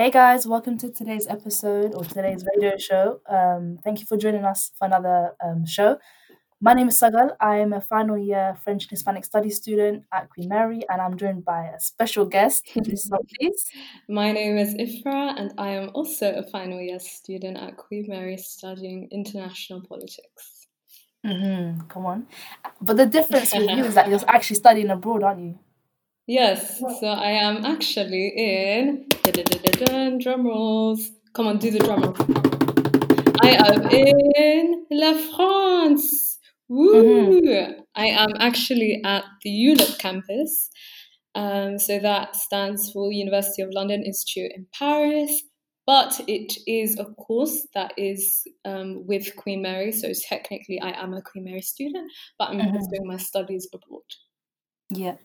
Hey guys, welcome to today's episode or today's radio show. Um, thank you for joining us for another um, show. My name is Sagal. I am a final year French and Hispanic Studies student at Queen Mary, and I'm joined by a special guest. Please. My name is Ifrah, and I am also a final year student at Queen Mary studying international politics. hmm Come on. But the difference with you is that you're actually studying abroad, aren't you? Yes, so I am actually in drum rolls. Come on, do the drum roll. I am in La France. Woo! hmm I am actually at the ULIP campus. Um, so that stands for University of London Institute in Paris. But it is a course that is um, with Queen Mary. So technically, I am a Queen Mary student, but I'm hmm doing my studies abroad. Yeah.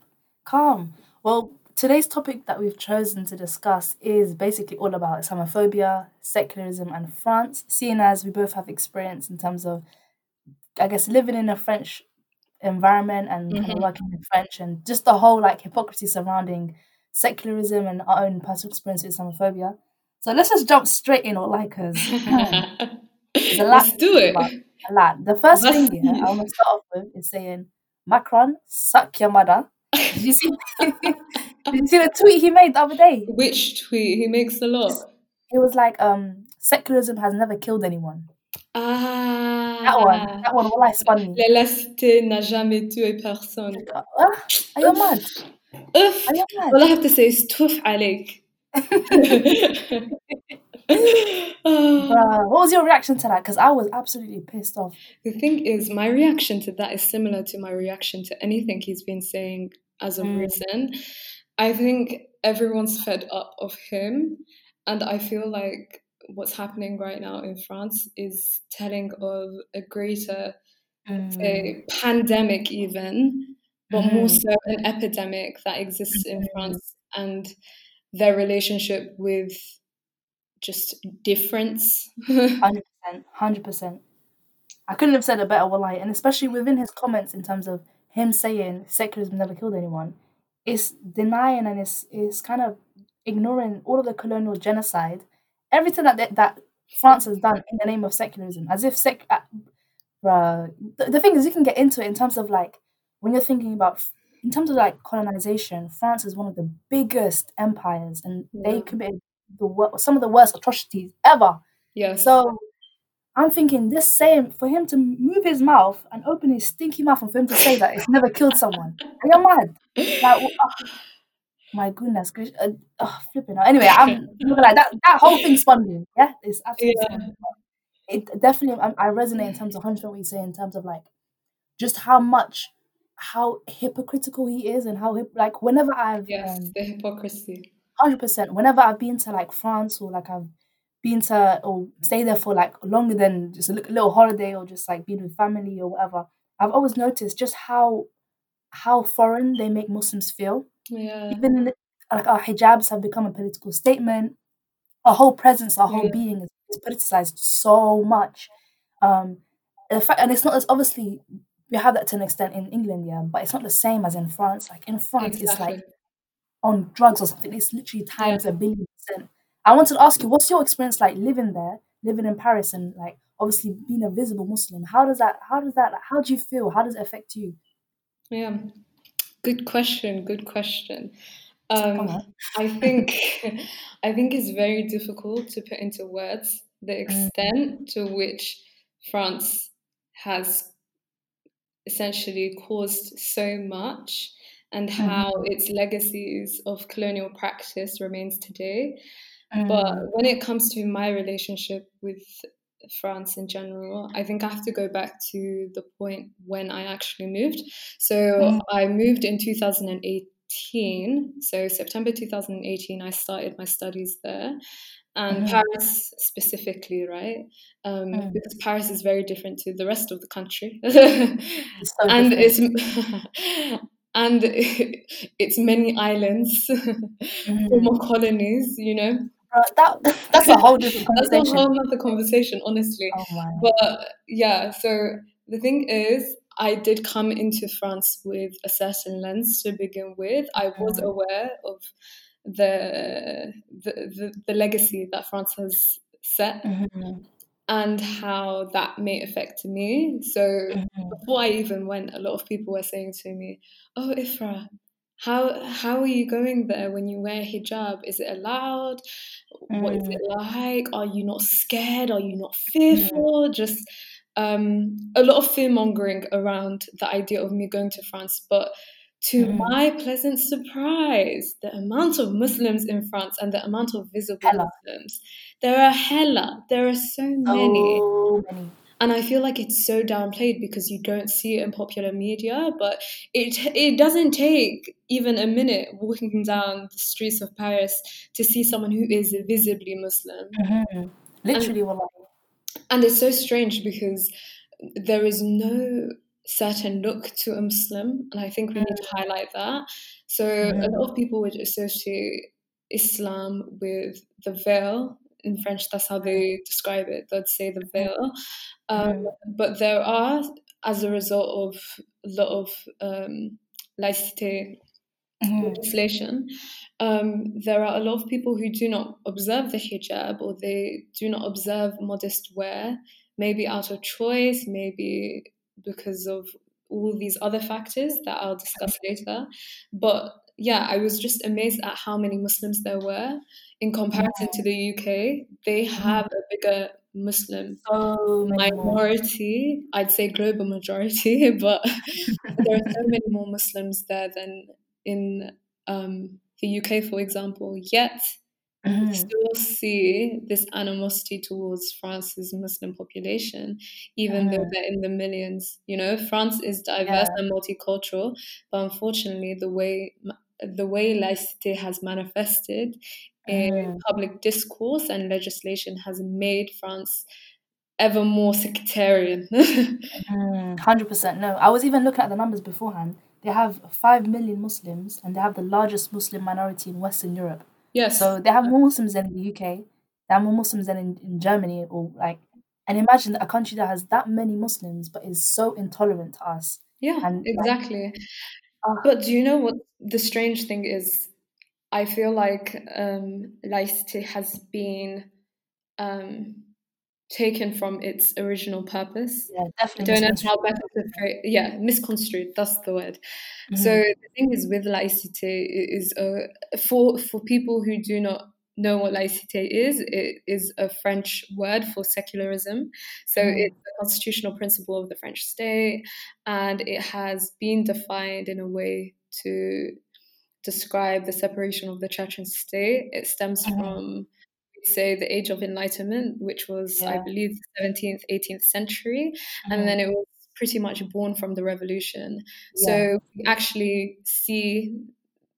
Calm. Well, today's topic that we've chosen to discuss is basically all about Islamophobia, secularism, and France, seeing as we both have experience in terms of, I guess, living in a French environment and kind of hmm working in French and just the whole like hypocrisy surrounding secularism and our own personal experience with Islamophobia. So let's just jump straight in, all like, because man, there's a lot Let's do it. about. A lot. The first thing here I want to start off with is saying, Macron, suck your mother. Did you see, did you see the tweet he made the other day? Which tweet? He makes a lot. It was like, um, secularism has never killed anyone. Ah, that one, that one, well, I spun. La laïcité n'a jamais tué personne. Are you mad? Oof. Are you mad? All I have to say is tuf alik. Ah. what was your reaction to that? Because I was absolutely pissed off. The thing is, my reaction to that is similar to my reaction to anything he's been saying as of Mm, recent. I think everyone's fed up of him, and I feel like what's happening right now in France is telling of a greater, mm, say, pandemic, even, but more mhm, so an epidemic that exists in mhm. France and their relationship with just difference. 100%, 100%. I couldn't have said it better, wallahi. And especially within his comments in terms of him saying secularism never killed anyone, is denying and is it's kind of ignoring all of the colonial genocide, everything that, that, that France has done in the name of secularism, as if sec. Uh, bruh, the, the thing is, you can get into it in terms of like, when you're thinking about, in terms of like colonization, France is one of the biggest empires and they committed the some of the worst atrocities ever. Yeah. So I'm thinking this saying for him to move his mouth and open his stinky mouth and for him to say that it's never killed someone. Are you mad? Like, oh, my goodness, gracious, uh, oh, flipping out. Anyway, I'm gonna that that whole thing spun me. Yeah, it's absolutely Yeah. It definitely, I, I resonate in terms of hundred what you say in terms of like just how much how hypocritical he is and how hip, like whenever I've Yes, um the hypocrisy. hundred percent whenever I've been to like France or like I've been to or stay there for like longer than just a little holiday or just like being with family or whatever, I've always noticed just how how foreign they make Muslims feel. Yeah. Even in the, like our hijabs have become a political statement. Our whole presence, our whole Yeah. being is, is politicized so much. Um, the fact, and it's not as obviously we have that to an extent in England, yeah, but it's not the same as in France. Like in France, it's like on drugs or something. It's literally Yeah. times a billion percent. I wanted to ask you, what's your experience like living there, living in Paris, and like obviously being a visible Muslim? How does that? How does that? How do you feel? How does it affect you? Yeah. Good question. Good question. Um. I think I think it's very difficult to put into words the Mm, extent to which France has essentially caused so much and how mhm, its legacies of colonial practice remains today. But mm, when it comes to my relationship with France in general, I think I have to go back to the point when I actually moved. So mm, I moved in 2018. So September 2018, I started my studies there. And mhm, Paris specifically, right? Um, mm. because Paris is very different to the rest of the country. It's so and different. it's and it's many islands, Mm. former colonies, you know. That that's a whole different That's a conversation. whole other conversation, honestly. Oh. But yeah, so the thing is, I did come into France with a certain lens to begin with. I was Mm, aware of the, the the the legacy that France has set. Mm-hmm. And how that may affect me. So Mm-hmm. before I even went, a lot of people were saying to me, "Oh, Ifrah, how how are you going there when you wear hijab? Is it allowed? What is Mm. it like? Are you not scared? Are you not Mm. fearful?" Just um, a lot of fear mongering around the idea of me going to France, but to Mhm. my pleasant surprise, the amount of Muslims in France and the amount of visible Hella. Muslims, there are hella, there are so many. So many. And I feel like it's so downplayed because you don't see it in popular media, but it it doesn't take even a minute walking down the streets of Paris to see someone who is visibly Muslim. Mhm. Literally, wallahi. And it's so strange because there is no certain look to a Muslim, and I think we need to highlight that. So a Mhm. lot of people would associate Islam with the veil. In French, that's how they describe it. They'd say the veil. Um, Mhm. but there are, as a result of a lot of um, laïcité Mhm. legislation, um, there are a lot of people who do not observe the hijab or they do not observe modest wear, maybe out of choice, maybe because of all these other factors that I'll discuss later. But yeah, I was just amazed at how many Muslims there were in comparison to the UK. They have a bigger Muslim So many more. minority, I'd say global majority, but there are so many more Muslims there than in um, the UK, for example. Yet, we Mhm. still see this animosity towards France's Muslim population, even though they're in the millions. You know, France is diverse and multicultural, but unfortunately, the way the way laïcité has manifested in Mhm. public discourse and legislation has made France ever more sectarian. Mhm. 100%. No, I was even looking at the numbers beforehand. They have 5 million Muslims and they have the largest Muslim minority in Western Europe. yes. So they have more Muslims than in the UK. They have more Muslims than in, in Germany or like and imagine a country that has that many Muslims but is so intolerant to us. Yeah, And like, exactly. ah, But do you know what the strange thing is? I feel like um, laïcité has been um, taken from its original purpose. yeah, I don't know how misconstrued. better to phrase. Yeah, misconstrued. That's the word. So Mhm. the thing is with laïcité is uh, for for people who do not know what laïcité is, it is a French word for secularism. So Mhm. it's a constitutional principle of the French state, and it has been defined in a way to describe the separation of the church and state. It stems Mhm. from say the age of enlightenment which was i believe the 17th 18th century and Mhm. then it was pretty much born from the revolution Yeah. so we actually see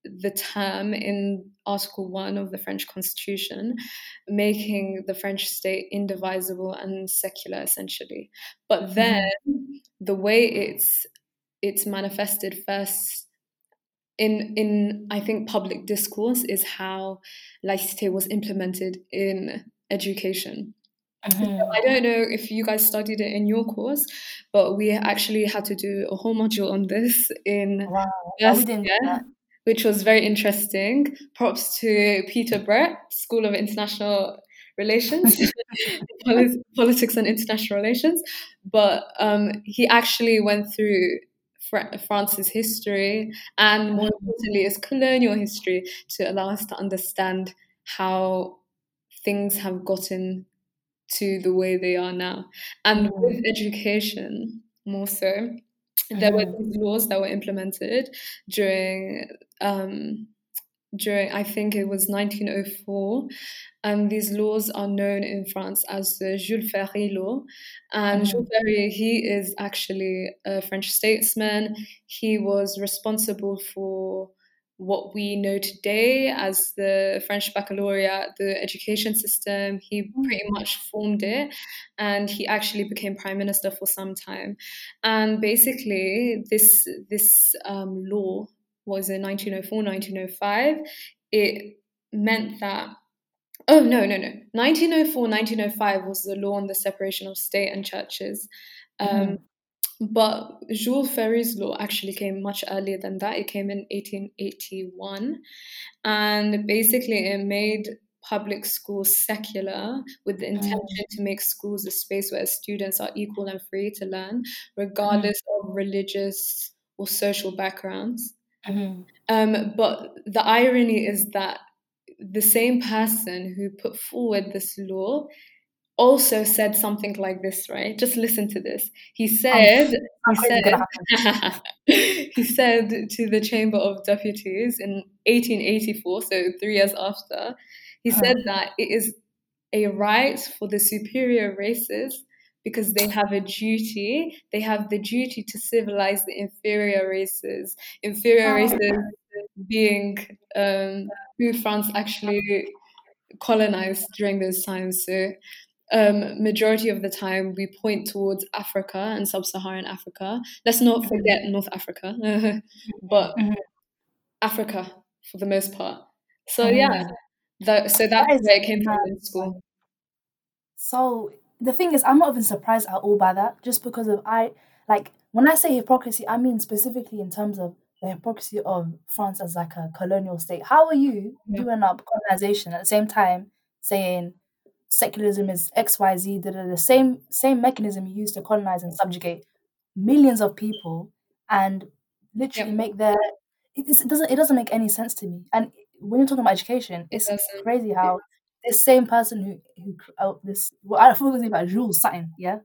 the term in article 1 of the french constitution making the french state indivisible and secular essentially but then the way it's it's manifested first in in I think public discourse is how laïcité was implemented in education. Mhm. I don't know if you guys studied it in your course, but we actually had to do a whole module on this in Wow. Yeah, we first year, which was very interesting. Props to Peter Brett, School of International Relations, Polit- Politics and International Relations. But um, he actually went through France's history and more importantly its colonial history to allow us to understand how things have gotten to the way they are now. And Mm. with education, more so, there were Mhm. these laws that were implemented during um, during I think it was 1904, and these laws are known in France as the Jules Ferry law. And Mhm. Jules Ferry, he is actually a French statesman. He was responsible for what we know today as the French baccalaureate, the education system. He pretty much formed it, and he actually became prime minister for some time. And basically, this this um, law was in 1904, 1905. It meant that Oh, no, no, no. 1904, 1905 was the law on the separation of state and churches. Um, Mhm. but Jules Ferry's law actually came much earlier than that. It came in 1881. And basically, it made public schools secular with the Mm. intention to make schools a space where students are equal and free to learn, regardless of religious or social backgrounds. Mhm. Um, but the irony is that the same person who put forward this law also said something like this, right? Just listen to this. He said, he Something's gonna said, he said to the Chamber of Deputies in 1884, so three years after, he Uh-huh. said that it is a right for the superior races because they have a duty. They have the duty to civilize the inferior races. Inferior Oh. races being um, who France actually colonized during those times. So, um, majority of the time, we point towards Africa and sub-Saharan Africa. Let's not Mhm. forget North Africa, but Mhm. Africa for the most part. So Mhm. yeah, that, so that's is where it came from in school. So the thing is, I'm not even surprised at all by that, just because of I like when I say hypocrisy, I mean specifically in terms of the hypocrisy of France as like a colonial state. How are you Yeah. doing up colonization at the same time saying secularism is X, Y, Z, da, the same same mechanism you use to colonize and subjugate millions of people and literally Yep. make their it, it doesn't it doesn't make any sense to me. And when you're talking about education, It it's crazy how this same person who who cr- oh, this well, I forgot his name about Jules Sutton, yeah,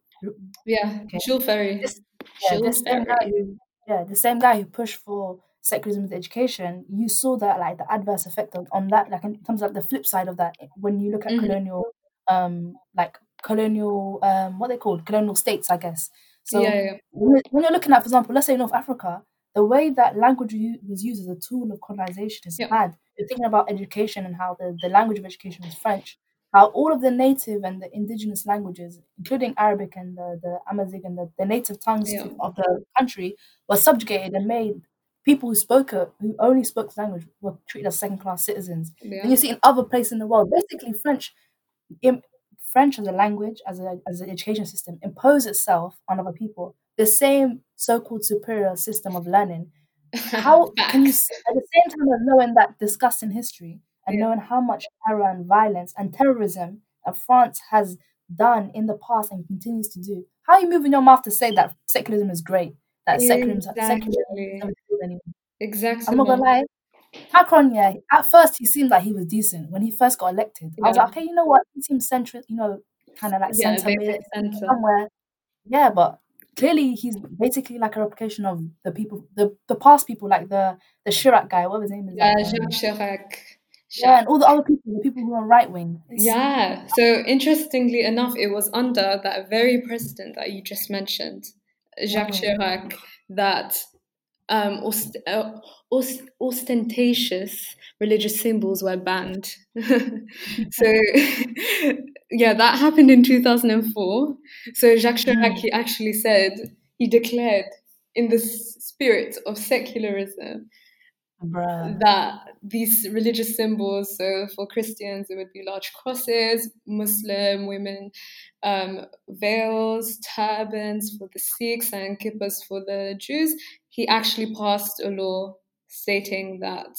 Yeah, Okay. Jules Ferry. This- yeah, Jules guy Ferry. who yeah the same guy who pushed for secularism with education. You saw that like the adverse effect on, on that, like in terms of the flip side of that, when you look at Mhm. colonial um like colonial um what they called colonial states, I guess. So yeah, yeah, when when you're looking at, for example, let's say North Africa, the way that language was used as a tool of colonization is Yeah. bad. You're thinking about education and how the, the language of education was French, how all of the native and the indigenous languages, including Arabic and the, the Amazigh and the, the native tongues Yeah. of the country, were subjugated and made people who spoke it, who only spoke the language, were treated as second class citizens. yeah. And you see in other places in the world, basically French, French as a language, as a as an education system, impose itself on other people. The same so-called superior system of learning. How can you, at the same time of knowing that disgusting history and Yeah. knowing how much terror and violence and terrorism that France has done in the past and continues to do, how are you moving your mouth to say that secularism is great? That secularism, secularism Exactly. anything? Exactly. I'm not gonna lie. Macron, yeah, at first he seemed like he was decent when he first got elected. I was like, okay, you know what? He seems centrist, you know, kind of like Yeah, centre they mid fit center. somewhere. Yeah, but clearly he's basically like a replication of the people, the the past people, like the the Chirac guy, whatever his name is. Yeah, um, Jacques Chirac. yeah, and all the other people, the people who are right wing. Yeah. So interestingly enough, it was under that very president that you just mentioned, Jacques Mm. Chirac, that um, ost- uh, ost- ostentatious religious symbols were banned. so yeah, that happened in 2004. So Jacques Chirac, Mm. he actually said, he declared in the spirit of secularism Bruh. that these religious symbols, so for Christians, it would be large crosses, Muslim women, um, veils, turbans for the Sikhs, and kippas for the Jews. He actually passed a law stating that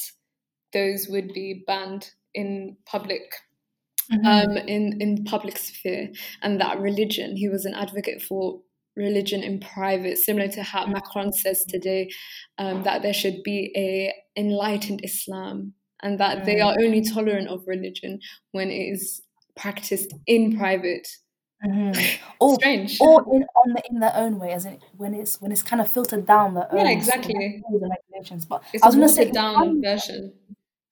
those would be banned in public Mhm. um, in in public sphere, and that religion. He was an advocate for religion in private, similar to how Macron says today um, that there should be a enlightened Islam, and that they Mm. are only tolerant of religion when it is practiced in private. Mhm. Or Strange. or in on the, in their own way, as in when it's when it's kind of filtered down their own Yeah, exactly. and regulations. But It's I was a gonna say down version.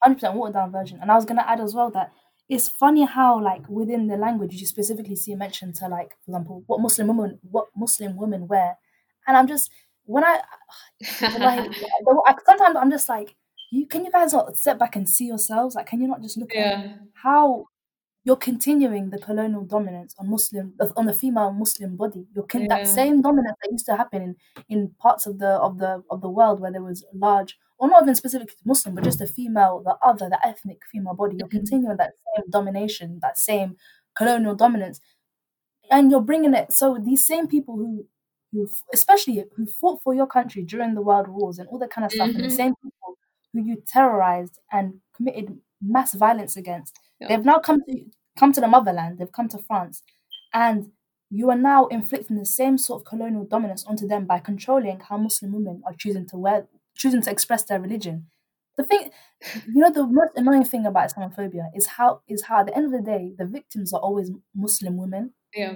hundred percent watered down version. And I was gonna add as well that it's funny how like within the language you specifically see a mention to like for example what Muslim women what Muslim women wear, and I'm just when I like sometimes I'm just like you can you guys not step back and see yourselves? Like can you not just look at how you're continuing the colonial dominance on Muslim on the female Muslim body. You're con- that same dominance that used to happen in, in parts of the of the of the world where there was large, or not even specifically Muslim, but just the female, the other, the ethnic female body. You're Mhm. continuing that same domination, that same colonial dominance, and you're bringing it. So these same people who who, especially who fought for your country during the world wars and all that kind of stuff, and the Mhm. same people who you terrorized and committed mass violence against, Yeah. they've now come to come to the motherland. They've come to France, and you are now inflicting the same sort of colonial dominance onto them by controlling how Muslim women are choosing to wear, choosing to express their religion. The thing, you know, the most annoying thing about Islamophobia is how is how at the end of the day the victims are always Muslim women. Yeah.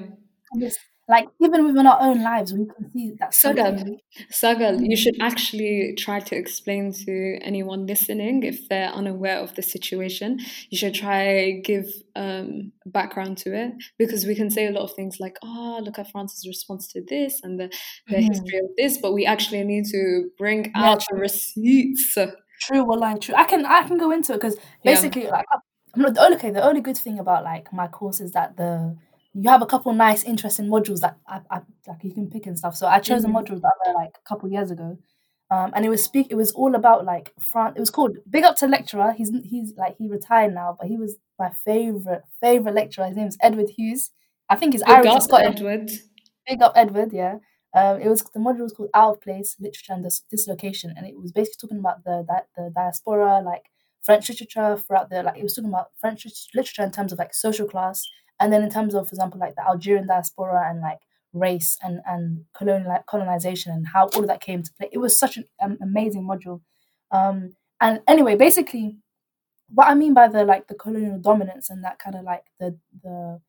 And it's like even within our own lives, we can see that so Sagal. Sagal, you should actually try to explain to anyone listening if they're unaware of the situation. You should try give um, background to it because we can say a lot of things like, "Oh, look at France's response to this and the, the Mhm. history of this," but we actually need to bring Yeah, out the receipts. True, well, like true. I can I can go into it because Yeah. basically, like, I'm not, the only okay. The only good thing about like my course is that the you have a couple nice, interesting modules that I, I like you can pick and stuff. So I chose Mhm. a module that I read like a couple years ago, um, and it was speak. It was all about like France. It was called Big Up to Lecturer. He's he's like he retired now, but he was my favorite favorite lecturer. His name is Edward Hughes. I think he's Big Irish up, Scottish. Edward. Big up Edward, yeah. Um, it was the module was called Out of Place, Literature and Dis- Dislocation, and it was basically talking about the that the diaspora, like French literature throughout the like it was talking about French literature in terms of like social class, and then in terms of, for example, like the Algerian diaspora and like race and and colonial colonization and how all of that came to play. It was such an um, amazing module. Um, and anyway, basically, what I mean by the like the colonial dominance and that kind of like the the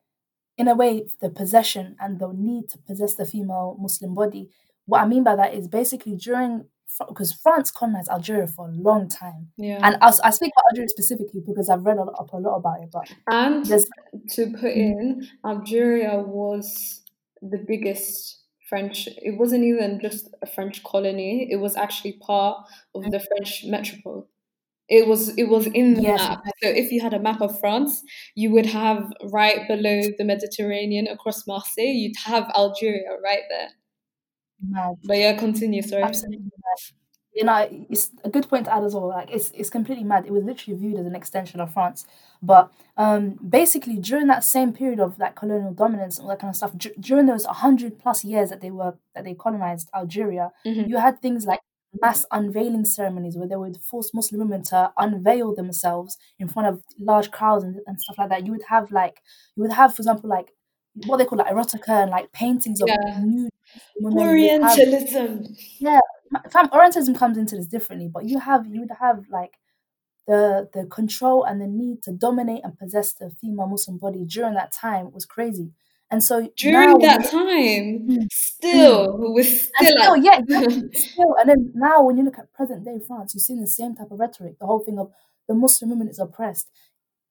in a way the possession and the need to possess the female Muslim body. What I mean by that is basically during because France colonized Algeria for a long time, Yeah. and I, I speak about Algeria specifically because I've read a lot, up a lot about it. But And to put Mm. in, Algeria was the biggest French. It wasn't even just a French colony. It was actually part of the French metropole. It was it was in the yes, map. So if you had a map of France, you would have right below the Mediterranean across Marseille, you'd have Algeria right there. mad. But yeah, continue. Sorry. Absolutely. You know, it's a good point to add as well. Like, it's it's completely mad. It was literally viewed as an extension of France. But um, basically, during that same period of like colonial dominance and all that kind of stuff, d- during those hundred plus years that they were that they colonized Algeria, Mhm. you had things like mass unveiling ceremonies where they would force Muslim women to unveil themselves in front of large crowds and, and stuff like that. You would have like you would have, for example, like what they call like erotica and like paintings of Yeah. nude women. Would have- Orientalism. Fam, Orientalism comes into this differently, but you have you would have like the the control and the need to dominate and possess the female Muslim body during that time was crazy. And so During when that time, Mm. still, we're still still, at yeah, exactly, still, and then now when you look at present day France, you see the same type of rhetoric. The whole thing of the Muslim woman is oppressed.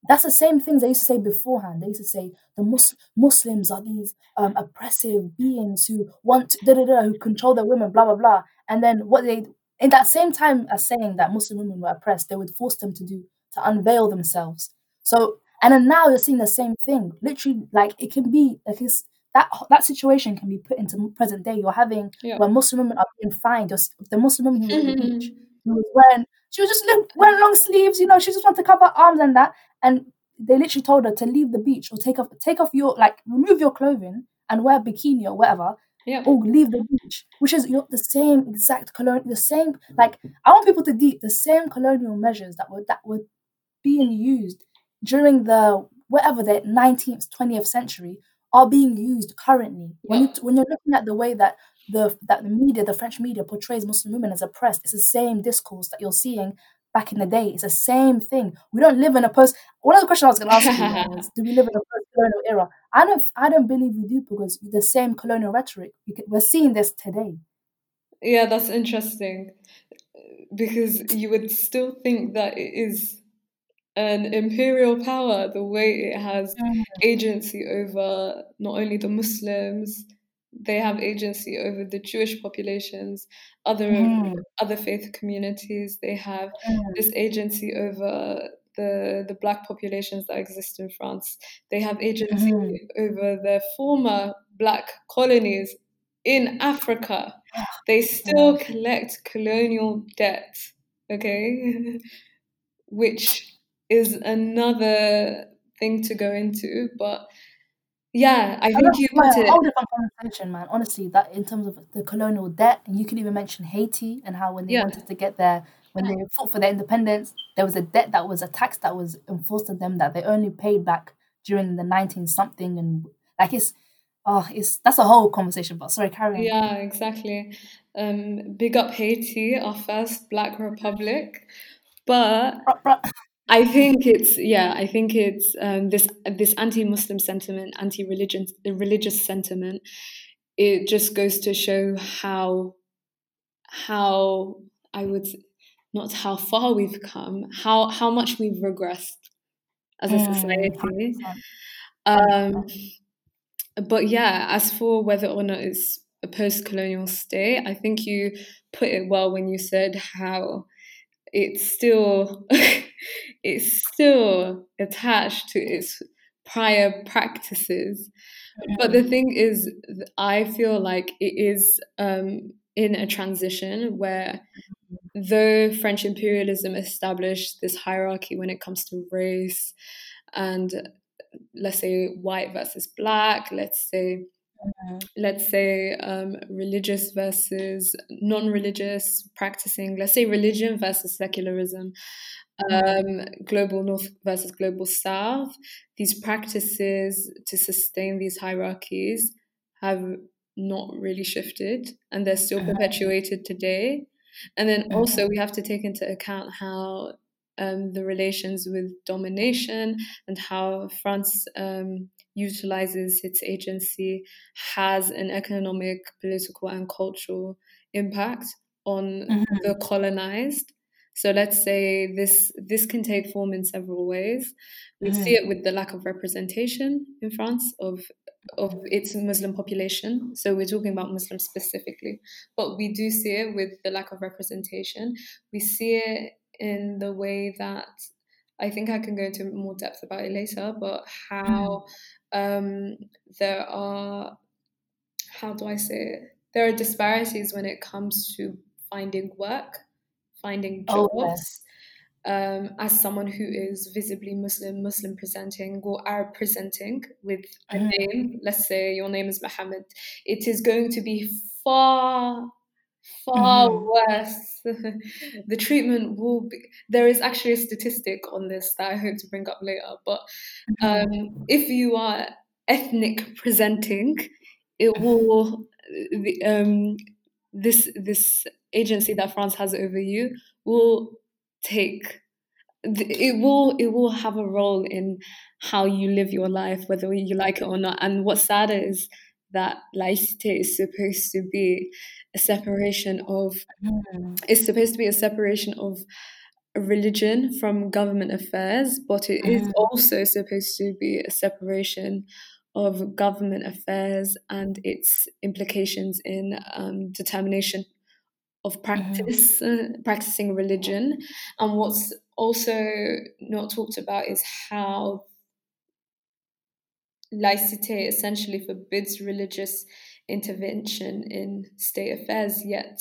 That's the same things they used to say beforehand. They used to say the Mus- Muslims are these um, oppressive beings who want to, da, da, da, who control their women, blah blah blah. And then what they in that same time as saying that Muslim women were oppressed, they would force them to do to unveil themselves. So and then now you're seeing the same thing. Literally, like it can be like it's that that situation can be put into present day. You're having Yeah. where Muslim women are being fined. You're The Muslim woman who was on the beach, who was wearing, she was just wearing long sleeves. You know, she just wanted to cover her arms and that. And they literally told her to leave the beach or take off take off your like remove your clothing and wear a bikini or whatever Yeah. or leave the beach, which is you know, the same exact colonial, the same like I want people to deep the same colonial measures that were that were being used during the whatever the nineteenth, twentieth century are being used currently. When you when you're looking at the way that the that the media, the French media, portrays Muslim women as oppressed, it's the same discourse that you're seeing back in the day. It's the same thing. We don't live in a post. One of the questions I was going to ask you was, do we live in a post-colonial era? I don't. I don't believe we do because the same colonial rhetoric. We're seeing this today. Yeah, that's interesting because you would still think that it is an imperial power the way it has mm. agency over not only the Muslims, they have agency over the Jewish populations, other Mhm. other faith communities. They have Mm. this agency over the the black populations that exist in France. They have agency Mhm. over their former black colonies in Africa. They still collect colonial debt, okay? Which is another thing to go into, but Yeah, I think you put it. whole different conversation, man. Honestly, that in terms of the colonial debt, and you can even mention Haiti and how when they Yeah, wanted to get there, when they fought for their independence, there was a debt that was a tax that was enforced on them that they only paid back during the nineteen something and like it's oh it's that's a whole conversation. But sorry, carry on. yeah, exactly. Um, big up Haiti, our first Black Republic. But. I think it's yeah, I think it's um, this this anti-Muslim sentiment, anti-religion religious sentiment. It just goes to show how how I would not how far we've come, how how much we've regressed as a Mm, society. Um, but yeah, as for whether or not it's a post-colonial state, I think you put it well when you said how it's still it's still attached to its prior practices. But the Mm, thing is, I feel like it is um, in a transition where, though French imperialism established this hierarchy when it comes to race and let's say white versus black, let's say mm, let's say um, religious versus non-religious practicing let's say religion versus secularism um, global north versus global south. These practices to sustain these hierarchies have not really shifted and they're still mhm, perpetuated today. And then mhm, also we have to take into account how um, the relations with domination and how France um, utilizes its agency has an economic, political, and cultural impact on mhm, the colonized. So let's say this this can take form in several ways. We see mhm, it with the lack of representation in France of of its Muslim population. So we're talking about Muslims specifically, but we do see it with the lack of representation. We see it in the way that I think I can go into more depth about it later, but how um, there are how do I say it? There are disparities when it comes to finding work, finding Oh jobs. yes. Um, as someone who is visibly Muslim, Muslim presenting, or Arab presenting with a Mhm, name, let's say your name is Mohammed, it is going to be far, far mhm, worse. the treatment will be. There is actually a statistic on this that I hope to bring up later, but mhm, um, if you are ethnic presenting, it will the, um, this this agency that France has over you will take it will it will have a role in how you live your life whether you like it or not and what's sad is that laicite is supposed to be a separation of mhm, it's supposed to be a separation of religion from government affairs but it is mhm, also supposed to be a separation of government affairs and its implications in um, determination of mhm, practice, uh, practicing religion. And what's also not talked about is how laicite essentially forbids religious intervention in state affairs, yet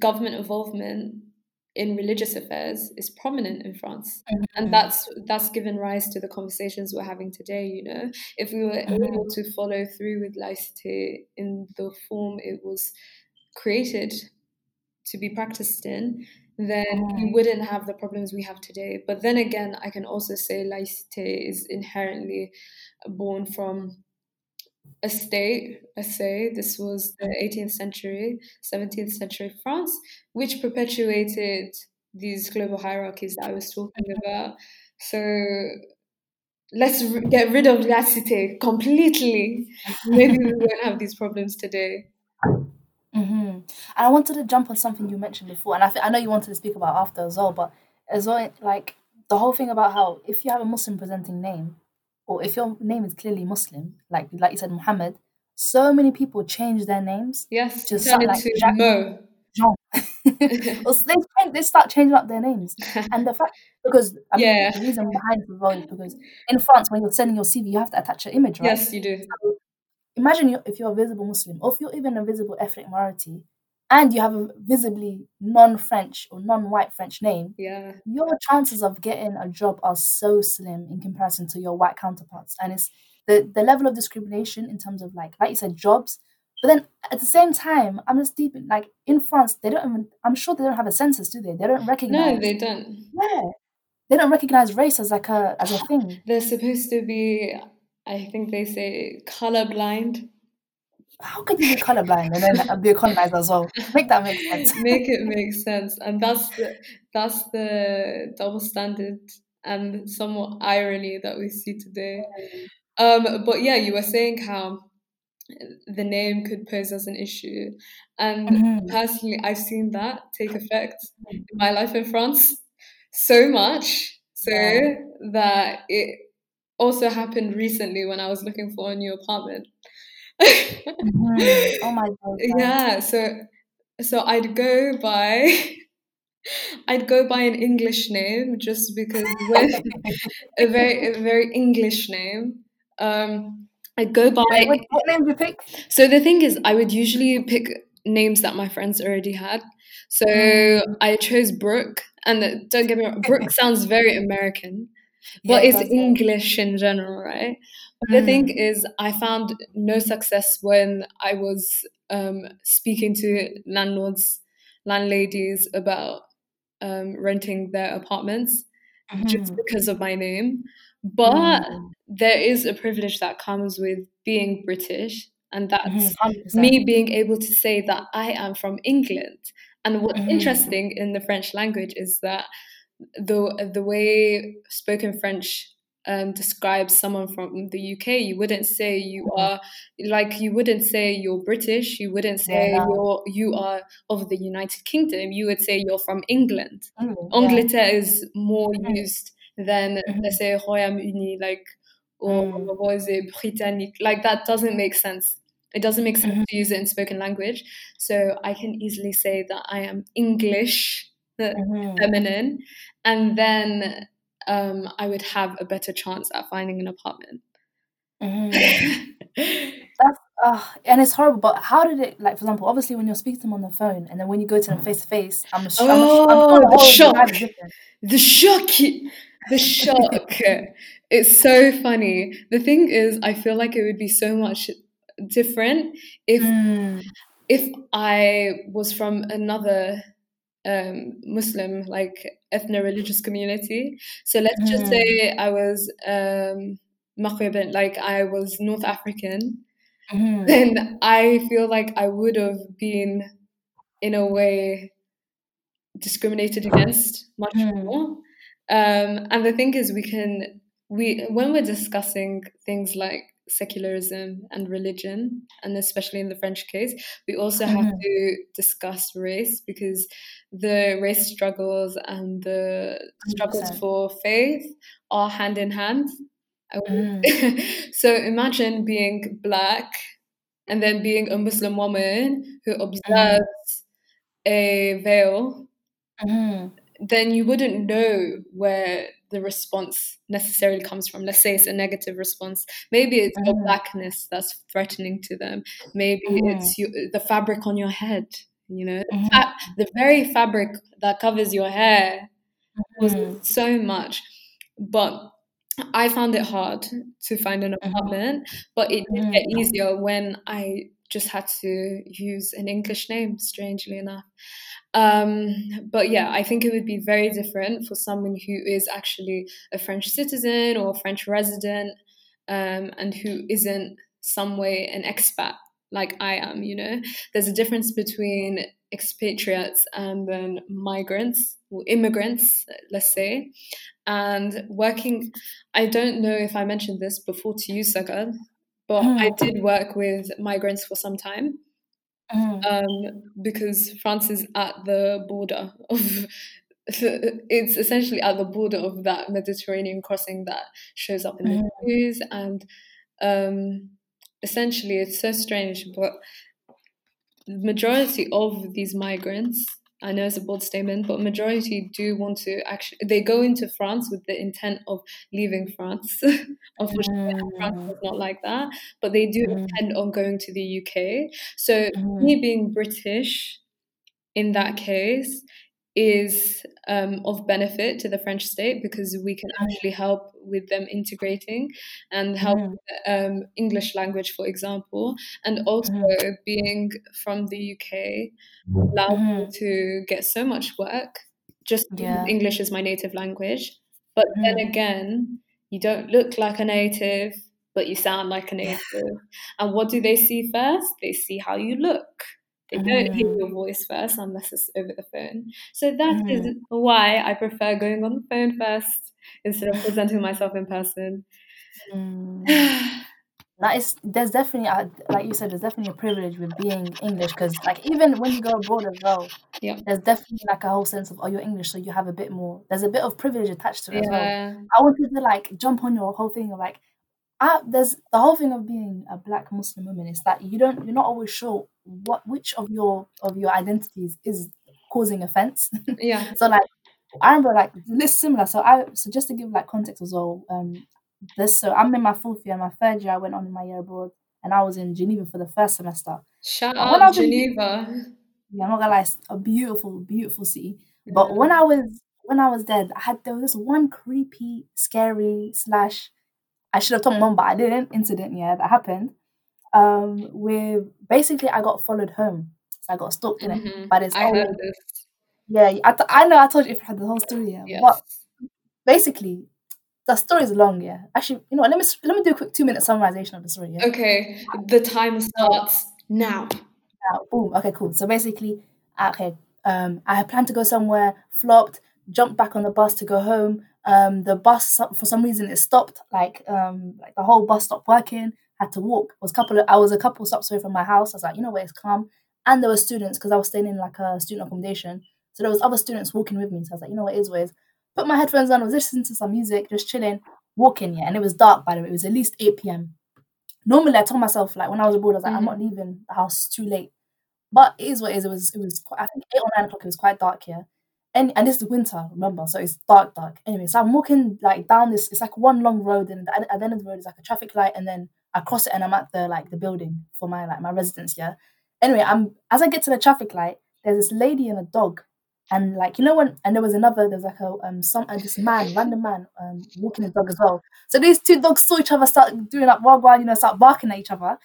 government involvement in religious affairs is prominent in France. And mhm, that's that's given rise to the conversations we're having today, you know. If we were mhm, able to follow through with laicite in the form it was created to be practiced in, then we mhm, wouldn't have the problems we have today. But then again, I can also say laicite is inherently born from a state, let's say this was the 18th century, 17th century France, which perpetuated these global hierarchies that I was talking about. So let's r- get rid of laicite completely. Maybe we won't have these problems today. mhm. And I wanted to jump on something you mentioned before, and I, th- I know you wanted to speak about after as well, but as well, like the whole thing about how if you have a Muslim presenting name, or if your name is clearly Muslim, like like you said, Muhammad, so many people change their names Yes, to turn like into Jacques, Mo. Jean. or so they they start changing up their names, and the fact because I mean yeah. the reason behind as well is because in France when you're sending your CV, you have to attach an image, right? Yes, you do. So imagine you, if you're a visible Muslim, or if you're even a visible ethnic minority, and you have a visibly non-French or non-white French name, Yeah. your chances of getting a job are so slim in comparison to your white counterparts, and it's the the level of discrimination in terms of like like you said jobs. But then at the same time i'm just deep in, like in france they don't even i'm sure they don't have a census do they? They don't recognize no they don't. Yeah. They don't recognize race as like a as a thing. They're supposed to be i think they say colorblind how could you be colorblind and then be a colonizer as well? Make that make sense. make it make sense, and that's the that's the double standard and somewhat irony that we see today. Um, but yeah, you were saying how the name could pose as an issue, and mm-hmm. personally, I've seen that take effect in my life in France so much so yeah. that it also happened recently when I was looking for a new apartment mm-hmm. Oh my god. Yeah, so so I'd go by I'd go by an English name just because with a very a very English name. Um I'd go by what, what name do you pick? So the thing is I would usually pick names that my friends already had. So mm. I chose Brooke and don't get me wrong, Brooke sounds very American. But yeah, it's English in general, right? The thing mm. is, I found no success when I was um, speaking to landlords, landladies about um, renting their apartments mm-hmm. just because of my name. But mm. there is a privilege that comes with being British, and that's mm-hmm. me being able to say that I am from England. And what's mm-hmm. interesting in the French language is that the the way spoken French um, describes someone from the UK, you wouldn't say you are like you wouldn't say you're British. You wouldn't say yeah. you're you are of the United Kingdom. You would say you're from England. Mm, Angleterre yeah. is more mm-hmm. used than mm-hmm. let's say Royaume-Uni, like or mm. what was it Britannique. Like that doesn't make sense. It doesn't make sense mm-hmm. to use it in spoken language. So I can easily say that I am English, mm-hmm. feminine, and then um, I would have a better chance at finding an apartment. Mm. That's uh, and it's horrible. But how did it like? For example, obviously when you're speaking to them on the phone, and then when you go to them face to face, I'm sure. Oh, I'm, the shock! The shock! The shock! it's so funny. The thing is, I feel like it would be so much different if mm. if I was from another um, Muslim, like ethno-religious community. So let's mm. just say I was um, like I was North African. Mm. Then I feel like I would have been, in a way, discriminated against much mm. more. Um, and the thing is, we can we when we're discussing things like secularism and religion, and especially in the French case, we also mm-hmm. have to discuss race because the race struggles and the struggles 100%. for faith are hand in hand. Mm. so imagine being black and then being a Muslim woman who mm-hmm. observes mm. a veil. Mm. Then you wouldn't know where the response necessarily comes from. Let's say it's a negative response. Maybe it's mm. your blackness that's threatening to them. Maybe mm. it's you, the fabric on your head. You know, mm. fa- the very fabric that covers your hair was mm-hmm. so much. But I found it hard to find an mm-hmm. apartment, but it did get mm. easier when I just had to use an English name, strangely enough. Um, but yeah, I think it would be very different for someone who is actually a French citizen or a French resident um, and who isn't some way an expat like I am, you know. There's a difference between expatriates and then migrants or immigrants, let's say. And working, I don't know if I mentioned this before to you, Sagal, but mm. I did work with migrants for some time. Mm. Um, because France is at the border of it's essentially at the border of that Mediterranean crossing that shows up in the mm. news and um, essentially it's so strange but the majority of these migrants I know it's a bold statement, but majority do want to actually. They go into France with the intent of leaving France. Unfortunately, mm. France is not like that, but they do mm. intend on going to the UK. So mm. me being British, in that case, is um, of benefit to the French state because we can actually help with them integrating and help Mhm. um, English language, for example, and also Mhm. being from the UK allows me Mhm. to get so much work just Yeah. English is my native language. But then Mhm. again, you don't look like a native, but you sound like a native. And what do they see first? They see how you look. They don't hear Mhm. your voice first unless it's over the phone. So that is Mhm. why I prefer going on the phone first instead of presenting myself in person. Mm. That is, there's definitely, uh, like you said, there's definitely a privilege with being English because, like, even when you go abroad as well, Yeah. there's definitely like a whole sense of, oh, you're English, so you have a bit more. There's a bit of privilege attached to it as well. Yeah. I wanted to like jump on your whole thing of like, I, there's the whole thing of being a black Muslim woman is that you don't, you're not always sure what which of your of your identities is causing offense. Yeah. so like, I remember like this similar. So I, so just to give like context as well, um, this so I'm in my fourth year, my third year I went on my year abroad, and I was in Geneva for the first semester. Shout out was in Geneva. yeah, I'm not gonna lie, it's a beautiful, beautiful city. But when I was when I was there, I had there was this one creepy, scary slash I should have told my mom, but I didn't. Incident, yeah, that happened. Um, with basically I got followed home, so I got stalked in it Mhm. by this I Yeah, I, th- I know I told you if I had the whole story, yeah. Yes. But basically, the story is long, yeah. Actually, you know what? Let me let me do a quick two minute summarization of the story. Yeah. Okay, the time starts now. Yeah, boom. Okay, cool. So basically, okay, um, I had planned to go somewhere, flopped, jumped back on the bus to go home. Um, the bus for some reason it stopped. Like um, like the whole bus stopped working. Had to walk. Was a couple of I was a couple stops away from my house. I was like, you know what, it's calm. And there were students because I was staying in like a student accommodation. So there was other students walking with me. So I was like, you know what, it is what it is. Put my headphones on. Was listening to some music, just chilling, walking. Yeah, and it was dark by the way. It was at least eight p.m. Normally, I told myself like when I was abroad, I was like, I'm not leaving the house too late. But it is what it is. It was it was quite, I think eight or nine o'clock. It was quite dark here, and and this is winter, remember? So it's dark, dark. Anyway, so I'm walking like down this. It's like one long road, and at, the end of the road is like a traffic light, and then I cross it, and I'm at the like the building for my like my residence. Yeah. Anyway, I'm as I get to the traffic light, there's this lady and a dog, and like you know when and there was another there's like a um some and this man random man um walking his dog as well. So these two dogs saw each other start doing like wild, you know, start barking at each other.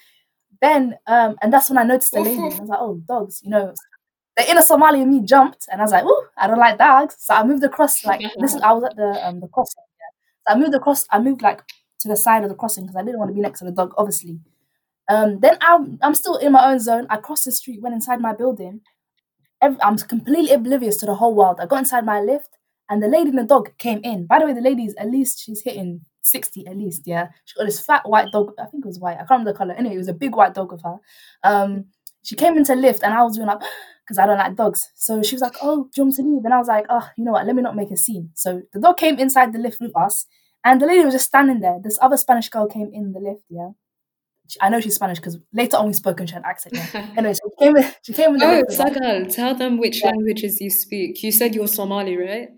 Then um and that's when I noticed the lady. I was like, oh dogs, you know. The inner Somali in me jumped, and I was like, "Oh, I don't like dogs." So I moved across. Like this is, I was at the um the crossing. Yeah. So I moved across. I moved like to the side of the crossing because I didn't want to be next to the dog, obviously. Um, then I'm I'm still in my own zone. I crossed the street, went inside my building. I'm completely oblivious to the whole world. I got inside my lift, and the lady and the dog came in. By the way, the lady's at least she's hitting sixty at least. Yeah, she got this fat white dog. I think it was white. I can't remember the color. Anyway, it was a big white dog with her. Um, she came into lift, and I was doing like because I don't like dogs. So she was like, "Oh, do you want me to leave?" And I was like, "Oh, you know what? Let me not make a scene." So the dog came inside the lift with us, and the lady was just standing there. This other Spanish girl came in the lift. Yeah, I know she's Spanish because later on we spoke and she had an accent. Yeah. Anyway, she came. In, she came in the Oh, with us. Tell them which Yeah. languages you speak. You said you're Somali, right?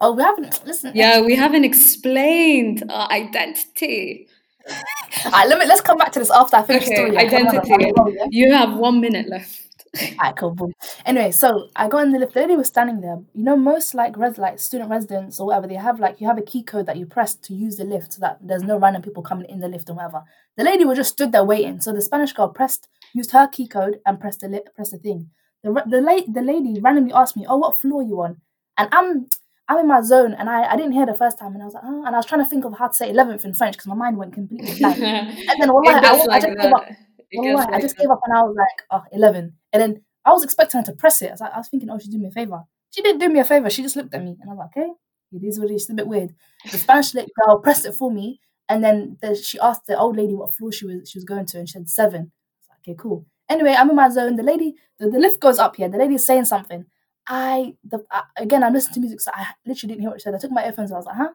Oh, we haven't listen. Yeah, we haven't explained our identity. Alright, let me let's come back to this after I finish the Okay, story. yeah, 'cause I'm not- identity. I'm not- yeah. You have one minute left. Alright, ah, cool, boom. Anyway, so I got in the lift. The lady was standing there. You know, most like res like student residents or whatever, they have like you have a key code that you press to use the lift so that there's no random people coming in the lift or whatever. The lady was just stood there waiting. So the Spanish girl pressed used her key code and pressed the li- pressed the thing. The the late the lady randomly asked me, "Oh, what floor you on?" And I'm I'm in my zone and I, I didn't hear the first time and I was like, oh, and I was trying to think of how to say eleventh in French because my mind went completely blank. And then it I, I like just gave up. that. Gets Wallahi, I just that. gave up and I was like, ah, oh, 11. And then I was expecting her to press it. I was, like, I was thinking, oh, she's doing me a favor. She didn't do me a favor. She just looked at me. And I was like, okay, it is what it is. It's a bit weird. The Spanish lit girl pressed it for me. And then the, she asked the old lady what floor she was she was going to. And she said seven. Like, okay, cool. Anyway, I'm in my zone. The lady, the, the lift goes up here. The lady is saying something. I, the, I, again, I'm listening to music. So I literally didn't hear what she said. I took my earphones. And I was like, huh?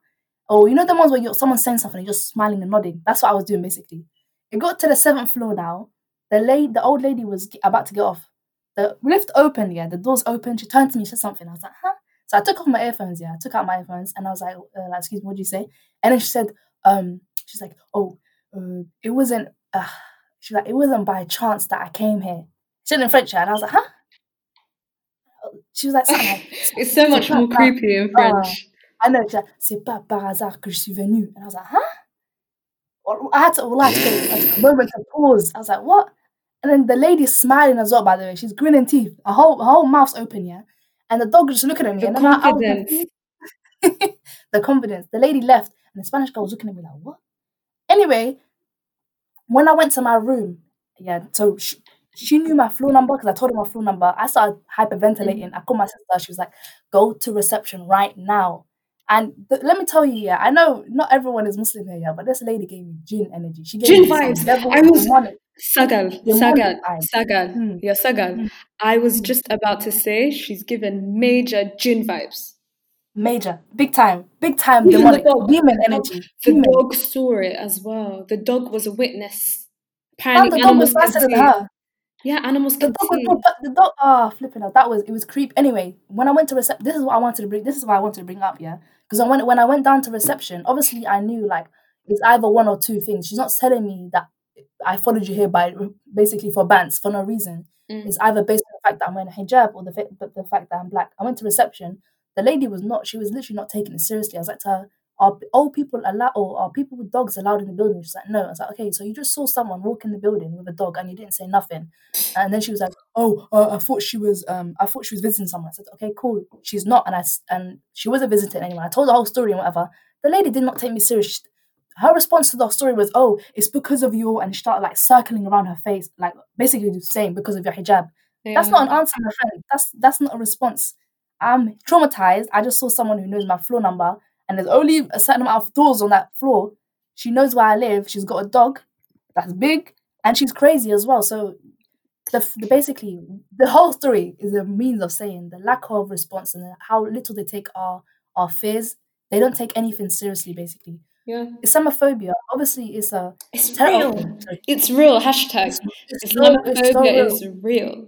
Oh, you know the ones where you're, someone's saying something and you're just smiling and nodding. That's what I was doing basically. It got to the seventh floor now. The lady, the old lady was about to get off. The lift opened, yeah, the doors opened. She turned to me, she said something. I was like, huh? So I took off my earphones, yeah. I took out my earphones and I was like, uh, like excuse me, what did you say? And then she said, um, she's like, oh, uh, it wasn't, uh, she's like, it wasn't by chance that I came here. She said in French, yeah, and I was like, huh? She was like, like It's so much more creepy in French. I know, she's like, c'est pas par hasard que je suis venue. And I was like, huh? Or- I had to, well, I had to get a moment to pause. I was like, what? And then the lady's smiling as well, by the way. She's grinning teeth. Her whole, her whole mouth's open, yeah? And the dog just looking at me. The and then I, I confidence. confused. the confidence. The lady left, and the Spanish girl was looking at me like, what? Anyway, when I went to my room, yeah, so she, she knew my floor number because I told her my floor number. I started hyperventilating. I called my sister. She was like, go to reception right now. And th- let me tell you, yeah, I know not everyone is Muslim here, yeah, but this lady gave me jinn energy. She gave Jinn me vibes. I was-. Sagal, Sagal. Sagal. Hmm. Yeah, Sagal. Hmm. I was Hmm. just about to say she's given major jinn vibes. Major, big time, big time Even the dog. demon energy. The demon. dog saw it as well. The dog was a witness. And Apparently, the dog was faster than her. Yeah, animals The dog see. the dog. Ah, flipping out. That was it was creep. Anyway, when I went to reception, this is what I wanted to bring. This is what I wanted to bring up. Yeah, because when when I went down to reception, obviously I knew like it's either one or two things. She's not telling me that I followed you here by basically for bans for no reason. Mm. It's either based on the fact that I'm wearing a hijab or the the fact that I'm black. I went to reception. The lady was not. She was literally not taking it seriously. I was like to her, "Are old people allowed or are people with dogs allowed in the building?" She's like, "No." I was like, "Okay, so you just saw someone walk in the building with a dog and you didn't say nothing." And then she was like, "Oh, uh, I thought she was um I thought she was visiting someone." I said, "Okay, cool. She's not." And I and she wasn't visiting anyone. I told the whole story and whatever. The lady did not take me serious. Her response to the story was, "Oh, it's because of you," and she started like circling around her face, like basically saying because of your hijab. That's not an answer, my friend. That's that's not a response. I'm traumatized. I just saw someone who knows my floor number, and there's only a certain amount of doors on that floor. She knows where I live. She's got a dog that's big, and she's crazy as well. So, the, the basically the whole story is a means of saying the lack of response and how little they take our our fears. They don't take anything seriously. Basically, Yeah. Islamophobia obviously is a It's terror. real. Oh, it's real. Hashtag. It's, it's so, so Islamophobia real. is real.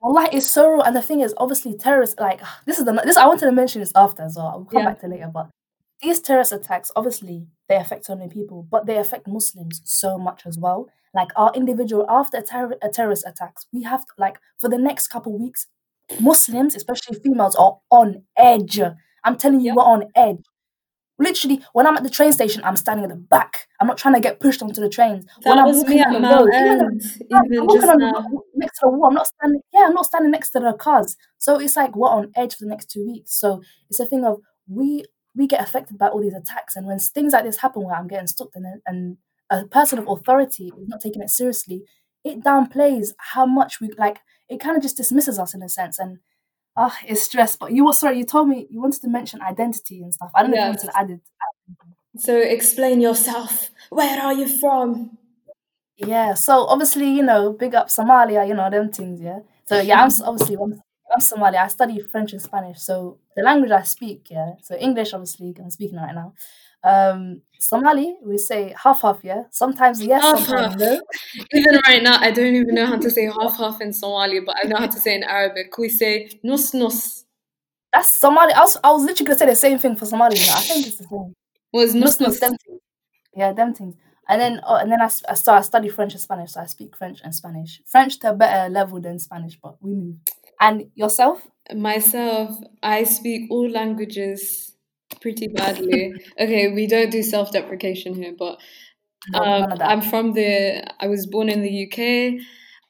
Allah it's so real. And the thing is, obviously, terrorists like this is the this I wanted to mention this after as well. I'll come Yeah. back to it later, but these terrorist attacks, obviously, they affect only people, but they affect Muslims so much as well. Like our individual after a, terror, a terrorist attacks, we have to, like for the next couple weeks, Muslims, especially females, are on edge. I'm telling you, Yeah. we're on edge. Literally, when I'm at the train station, I'm standing at the back. I'm not trying to get pushed onto the trains. That when I'm was walking me on at the road, even the End, I'm even walking just on the now. next to the wall. I'm not standing. Yeah, I'm not standing next to the cars. So it's like we're on edge for the next two weeks. So it's a thing of we we get affected by all these attacks, and when things like this happen, where I'm getting stuck, and and a person of authority is not taking it seriously, it downplays how much we like. It kind of just dismisses us in a sense, and ah, it's stress. But you were sorry. You told me you wanted to mention identity and stuff. I don't know if you wanted to add it. So explain yourself. Where are you from? Yeah, so obviously, you know, big up Somalia, you know, them things, yeah. So yeah, I'm obviously I'm, I'm Somali. I study French and Spanish. So the language I speak, yeah. So English, obviously, I'm speaking right now. Um, Somali, we say half half, yeah. Sometimes yes, Half sometimes half. no. Even right now, I don't even know how to say half half in Somali, but I know how to say in Arabic. We say nus nus. That's Somali. I was, I was literally gonna say the same thing for Somali. You? I think it's the same. Was nus Nus them. Yeah, them things. And then, oh, and then I, I, so I study French and Spanish, so I speak French and Spanish. French to a better level than Spanish, but we move. And yourself? Myself, I speak all languages pretty badly. okay, we don't do self deprecation here, but um. I'm from the, I was born in the UK.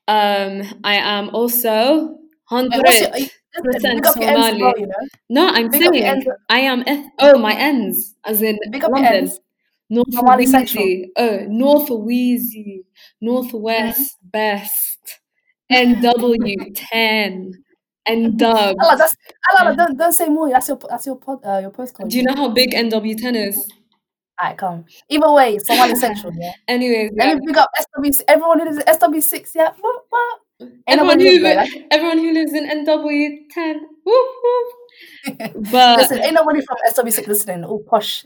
Um, I am also And what's your, 100% you- listen, big up your ends as Somali. well, you know. No, I'm Big saying. I am. Oh, my ends, as in Big London. North Somali Central. Oh, North Wheezy. Northwest Best. NW10. And Dub. That's Allah, don't don't say more. That's your that's your pod, uh, your postcode. Do you know how big NW10 is? Alright, come. Either way, Somali Central, yeah. Anyways, Let yeah. me big up SW. Everyone who lives in SW6, yeah. Whoop, whoop. Everyone who, lives there. everyone who lives in NW10. Whoop, whoop. But Listen, ain't nobody from SW6 listening. All posh.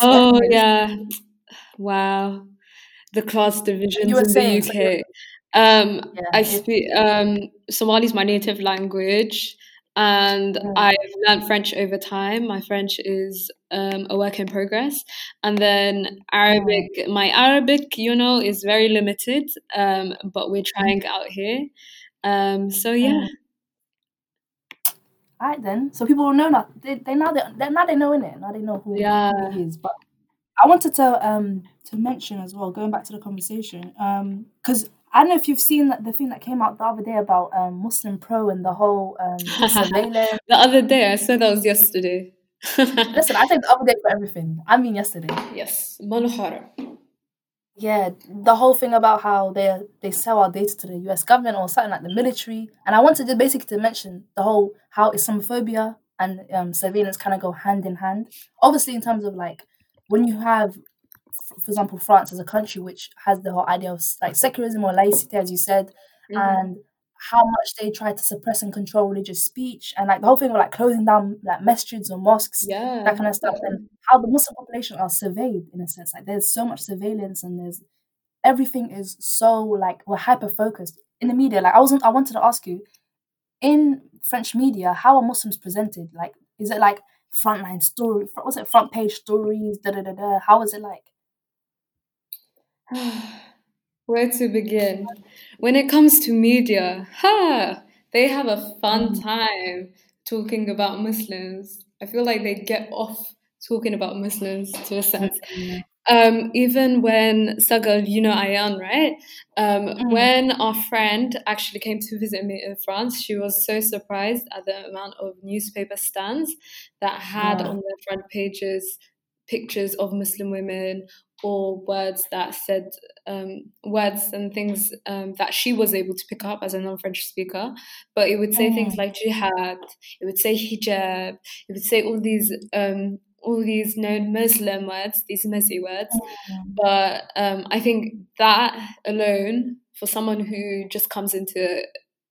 oh yeah, wow, the class divisions in the UK. Um, Yeah, I speak um, Somali is my native language, and Mm. I've learned French over time. My French is um, a work in progress, and then Arabic. My Arabic, you know, is very limited, um, but we're trying out here. Um, so yeah, Mm. all right then. So people will know now. They, they now they, they now they know in it. Now they know who, Yeah. he is. But I wanted to um to mention as well, going back to the conversation, um, because I don't know if you've seen the thing that came out the other day about um Muslim Pro and the whole um surveillance. The other day, I said that was yesterday. Listen, I take the other day for everything. I mean yesterday. yes, Manuhara. Yeah, the whole thing about how they they sell our data to the US government or something like the military. And I wanted to basically to mention the whole how Islamophobia and um, surveillance kind of go hand in hand. Obviously, in terms of like when you have, for example, France as a country which has the whole idea of like secularism or laicity, as you said, Mhm. and how much they try to suppress and control religious speech, and like the whole thing of like closing down like masjids or mosques Yeah. that kind of stuff and how the Muslim population are surveyed in a sense. Like there's so much surveillance and there's everything is so like we're hyper focused in the media. Like I wasn't I wanted to ask you, in French media, how are Muslims presented? Like is it like frontline story what's it front page stories, da da da da? How is it like? Where to begin? When it comes to media, ha, they have a fun Mm. time talking about Muslims. I feel like they get off talking about Muslims to a sense. Um, even when Sagal, you know Ayan, right? Um, Mm. when our friend actually came to visit me in France, she was so surprised at the amount of newspaper stands that had on their front pages pictures of Muslim women or words that said um, words and things um, that she was able to pick up as a non-French speaker. But it would say things Mm. like jihad, it would say hijab, it would say all these um, all these known Muslim words, these messy words. Mm. But um, I think that alone, for someone who just comes into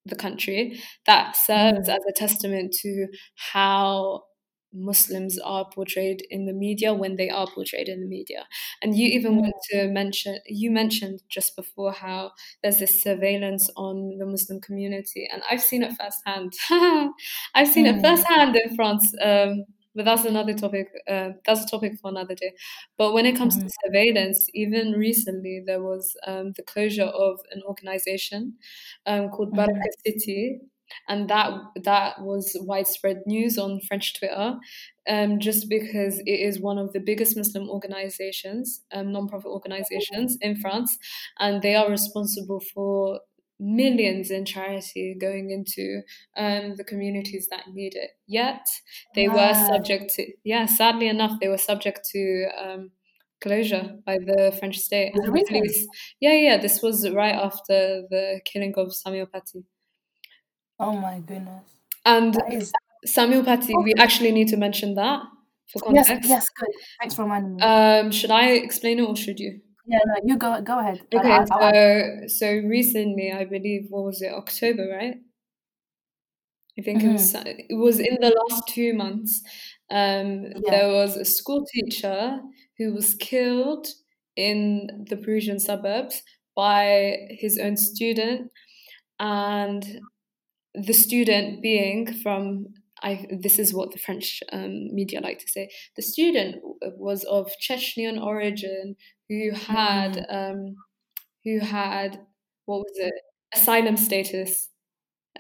the country, that serves Mm. as a testament to how Muslims are portrayed in the media when they are portrayed in the media. And you even Mm. want to mention, you mentioned just before how there's this surveillance on the Muslim community, and I've seen it firsthand. I've seen it Mm. firsthand in France. Um, but that's another topic. Uh, that's a topic for another day. But when it comes Mhm. to surveillance, even recently there was um, the closure of an organization um, called Mhm. Baraka City, and that that was widespread news on French Twitter, um, just because it is one of the biggest Muslim organizations, um, non-profit organizations in France, and they are responsible for millions in charity going into um, the communities that need it. Yet they were subject to, yeah, sadly enough, they were subject to um, closure by the French state. Is it And the recent? police, yeah, yeah, this was right after the killing of Samuel Paty. Oh my goodness. And is Samuel Paty, we actually need to mention that for context. yes, yes, good. Thanks for reminding me. Um, should I explain it or should you? yeah, no, you go go ahead. I- Okay, I- I- so so recently, I believe, what was it, October, right? I think it was it was in the last two months. Um, Yeah. there was a school teacher who was killed in the Parisian suburbs by his own student, and the student being from I this is what the French um, media like to say. The student was of Chechnyan origin who had um, who had what was it asylum status.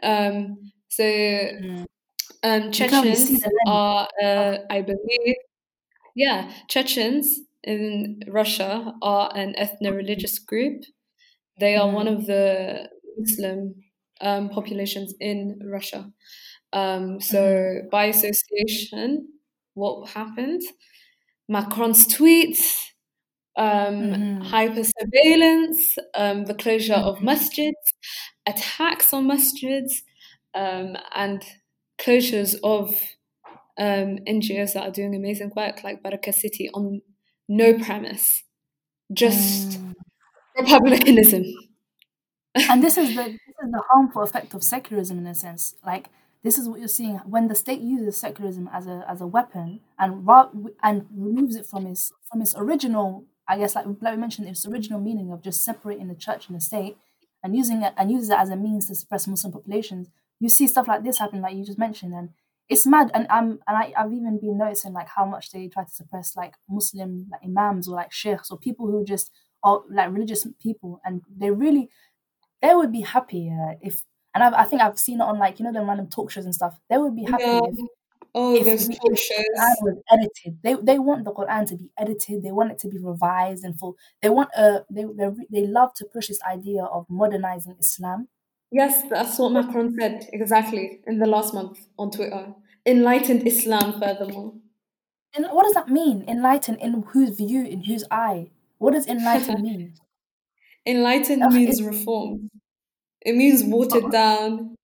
Um, so Mm. um, You can only see Chechens are, uh, I believe, yeah, Chechens in Russia are an ethno-religious group. They are one Mm. of the Muslim um, populations in Russia. Um, so Mhm. by association, what happened? Macron's tweets, um, Mhm. hyper surveillance, um, the closure of Mhm. masjids, attacks on masjids, um, and closures of um, NGOs that are doing amazing work, like Baraka City, on no premise, just Mm. republicanism. And this is the this is the harmful effect of secularism in a sense. Like this is what you're seeing when the state uses secularism as a as a weapon and and removes it from its from its original, I guess, like like we mentioned, its original meaning of just separating the church and the state, and using it and uses it as a means to suppress Muslim populations. You see stuff like this happen, like you just mentioned, and it's mad. And um, and I, I've even been noticing like how much they try to suppress like Muslim like imams or like sheikhs or people who just are like religious people, and they really they would be happy uh, if and I've, I think I've seen it on like you know the random talk shows and stuff. They would be happy Yeah. if Oh, if those we, talk if the was edited. They they want the Quran to be edited. They want it to be revised and full. They want a they they they love to push this idea of modernizing Islam. Yes, that's what Macron said exactly in the last month on Twitter. Enlightened Islam, furthermore. And what does that mean? Enlightened in whose view, in whose eye? What does enlightened mean? Enlightened means reform. It means watered but, down.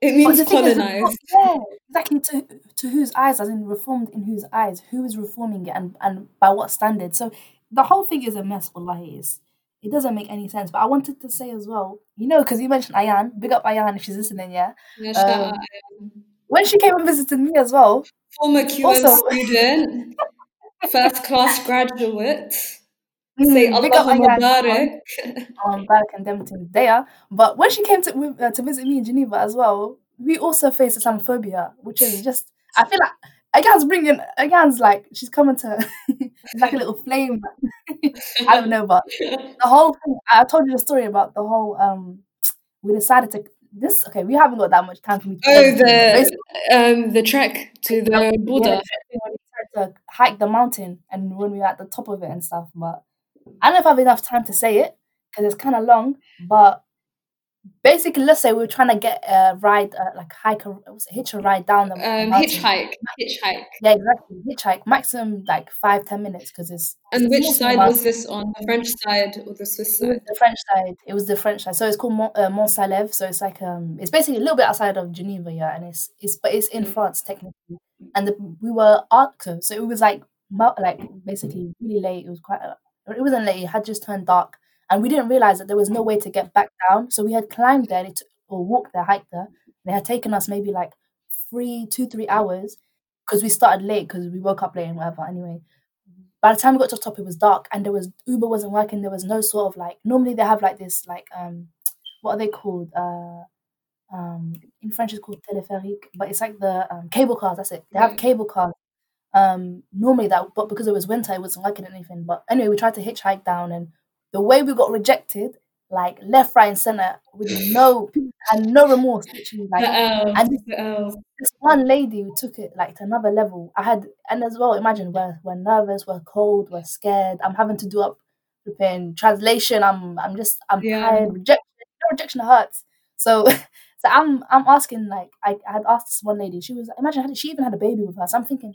It means is, colonized. yeah, exactly to to whose eyes, as in reformed in whose eyes? Who is reforming it, and and by what standard? So the whole thing is a mess. Wallahi, is it doesn't make any sense. But I wanted to say as well, you know, because you mentioned Ayan, big up Ayan if she's listening, yeah. Yeah, Um, when she came and visited me as well, Former QM also, student, first class graduate. Say mm, big up Allahu Ayan on Mubarak. on back and them things there. But when she came to uh, to visit me in Geneva as well, we also faced Islamophobia, which is just I feel like Ayan's bringing Ayan's like she's coming to like a little flame. I don't know, but the whole thing. I told you the story about the whole. Um, we decided to this. Okay, we haven't got that much time for me to Oh, the um the trek to the yeah, border. the trip thing when we started to hike the mountain and when we were at the top of it and stuff. But I don't know if I have enough time to say it because it's kind of long. But basically, let's say we were trying to get a ride, uh, like hike, what's it, hitch a ride down the, Um, mountain. hitchhike, hitchhike. Yeah, exactly. Hitchhike, maximum like five ten minutes because it's it's And a which side mountain. was this on? The French side or the Swiss side? the French side. It was the French side. So it's called Mont, uh, Mont Salève. So it's like um, it's basically a little bit outside of Geneva, yeah, and it's it's but it's in Mm. France technically. And the, we were Arcto, so it was like like basically really late. It was quite. Uh, it wasn't late. It had just turned dark, and we didn't realize that there was no way to get back down. So we had climbed there took, or walked there, hiked there. And it had taken us maybe like three, two, three hours because we started late because we woke up late and whatever. Anyway, by the time we got to the top, it was dark and there was Uber wasn't working. There was no sort of like normally they have like this like um what are they called? Uh um in French it's called téléphérique, but it's like the um, cable cars. That's it. They have cable cars. Um, normally that, but because it was winter, it wasn't working anything. But anyway, we tried to hitchhike down, and the way we got rejected, like left, right, and center, with no people had no remorse, literally. The Like, L, and this the L. this one lady who took it like to another level. I had, and as well, imagine we're we're nervous, we're cold, we're scared. I'm having to do up preparing translation. I'm I'm just I'm Yeah. tired. Rejection, no rejection hurts. So so I'm I'm asking like I, I had asked this one lady. She was imagine she even had a baby with her. So I'm thinking,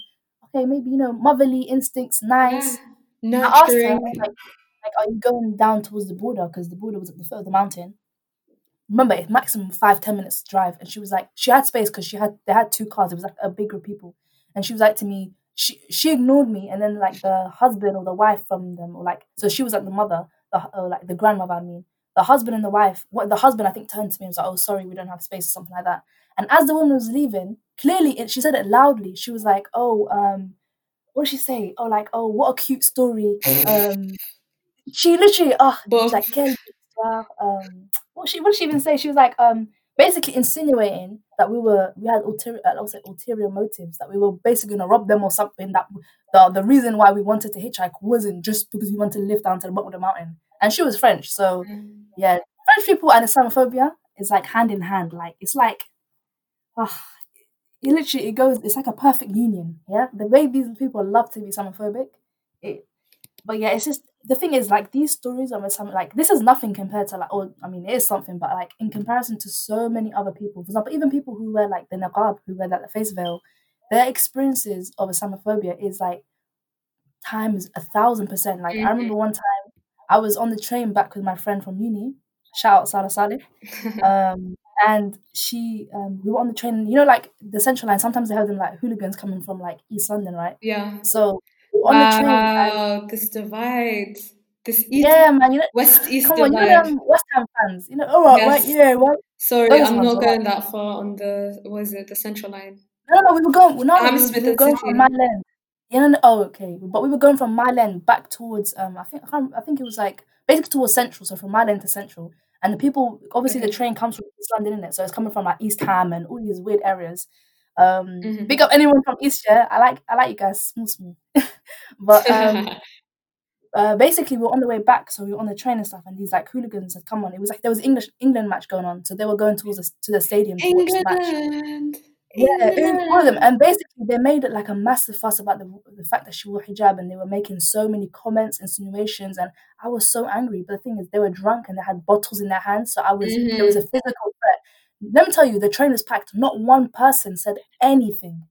okay, maybe you know motherly instincts, nice. Yeah. I asked her like like are you going down towards the border because the border was at the foot of the mountain. Remember, it's maximum five ten minutes drive, and she was like, she had space because she had they had two cars. It was like a big group of people, and she was like to me, she she ignored me, and then like the husband or the wife from them, or like so she was like the mother, the or like the grandmother. I mean, the husband and the wife. What the husband I think turned to me and was like, "Oh, sorry, we don't have space" or something like that. And as the woman was leaving, clearly it, she said it loudly. She was like, "Oh, um, what did she say? Oh, like, oh, what a cute story." Um, she literally, oh, Both. like, Um, what she, what did she even say? She was like, um, basically insinuating that we were, we had ulterior, uh, say ulterior motives, that we were basically gonna rob them or something. That the the reason why we wanted to hitchhike wasn't just because we wanted to live down to the bottom of the mountain. And she was French, so yeah, French people and Islamophobia is like hand in hand. Like it's like, ah, it literally it goes. It's like a perfect union. Yeah, the way these people love to be Islamophobic, it. But yeah, it's just the thing is like these stories of Islam. Like this is nothing compared to like. Or I mean, it is something, but like in comparison to so many other people, for example, even people who wear like the niqab, who wear that the face veil, their experiences of Islamophobia is like times a thousand percent. Like I mm-hmm. remember one time I was on the train back with my friend from uni. Shout out Sarah Saleh. Um, and she, um, we were on the train. You know, like the Central Line. Sometimes they have them like hooligans coming from like East London, right? yeah. So on the train. Wow, this divide. This east yeah, man. You know, west east come on, you know them West Ham fans. You know, all right, right, Yes. yeah, right. Sorry, Those I'm not right? going that far on the was it the central line? No, no, we were going. No, we, Hammersmith we were going from Mile End. Yeah, no, no, oh, okay. But we were going from Mile End back towards. Um, I think I, I think it was like basically towards Central. So from Mile End to Central, and the people obviously the train comes from East London, innit? So it's coming from like East Ham and all these weird areas. Um, Mhm. big up anyone from East. Yeah, I like I like you guys, small, small. but um, uh, basically we're on the way back, so we were on the train and stuff, and these like hooligans had come on. It was like there was English England match going on, so they were going towards the, to the stadium to watch the match. Yeah, was all of them, and basically they made it like a massive fuss about the the fact that she wore hijab, and they were making so many comments, insinuations, and I was so angry. But the thing is, they were drunk and they had bottles in their hands, so I was there was a Mhm. physical threat. Let me tell you, the train was packed. Not one person said anything.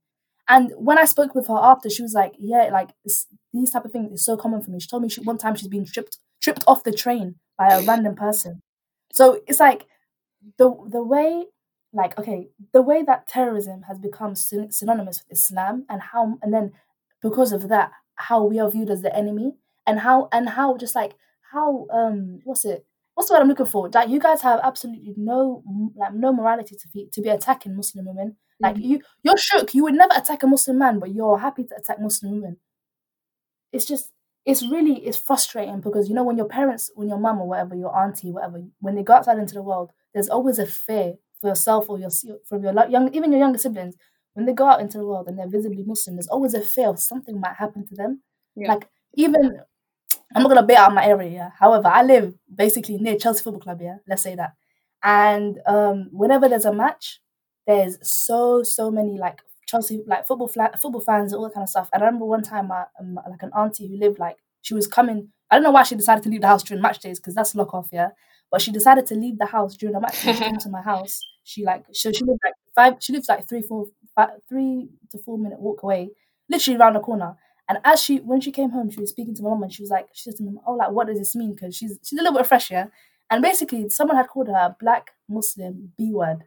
And when I spoke with her after, she was like, "Yeah, like it's, these type of things is so common for me." She told me she, one time she's been tripped tripped off the train by a random person. So it's like the the way, like okay, the way that terrorism has become syn- synonymous with Islam, and how, and then because of that, how we are viewed as the enemy, and how and how just like how um what's it what's the word I'm looking for? Like you guys have absolutely no like no morality to be to be attacking Muslim women. Like Mhm. you, you're shook. You would never attack a Muslim man, but you're happy to attack Muslim women. It's just, it's really, it's frustrating because you know when your parents, when your mum or whatever, your auntie, whatever, when they go outside into the world, there's always a fear for yourself or your from your like, young, even your younger siblings. When they go out into the world and they're visibly Muslim, there's always a fear of something might happen to them. Yeah. Like even, I'm not gonna bait out my area. Yeah? However, I live basically near Chelsea Football Club. Yeah, let's say that. And um, whenever there's a match, there's so so many like Chelsea like football football fans and all that kind of stuff. And I remember one time, my, um, like an auntie who lived like she was coming. I don't know why she decided to leave the house during match days because that's lock off, yeah. But she decided to leave the house during the match. She came to my house. She like so she lived like five. She lives like three four five, three to four minute walk away, literally around the corner. And as she when she came home, she was speaking to my mom and she was like, she said to me, "Oh, like what does this mean?" Because she's she's a little bit fresh, yeah. And basically, someone had called her a black Muslim B word.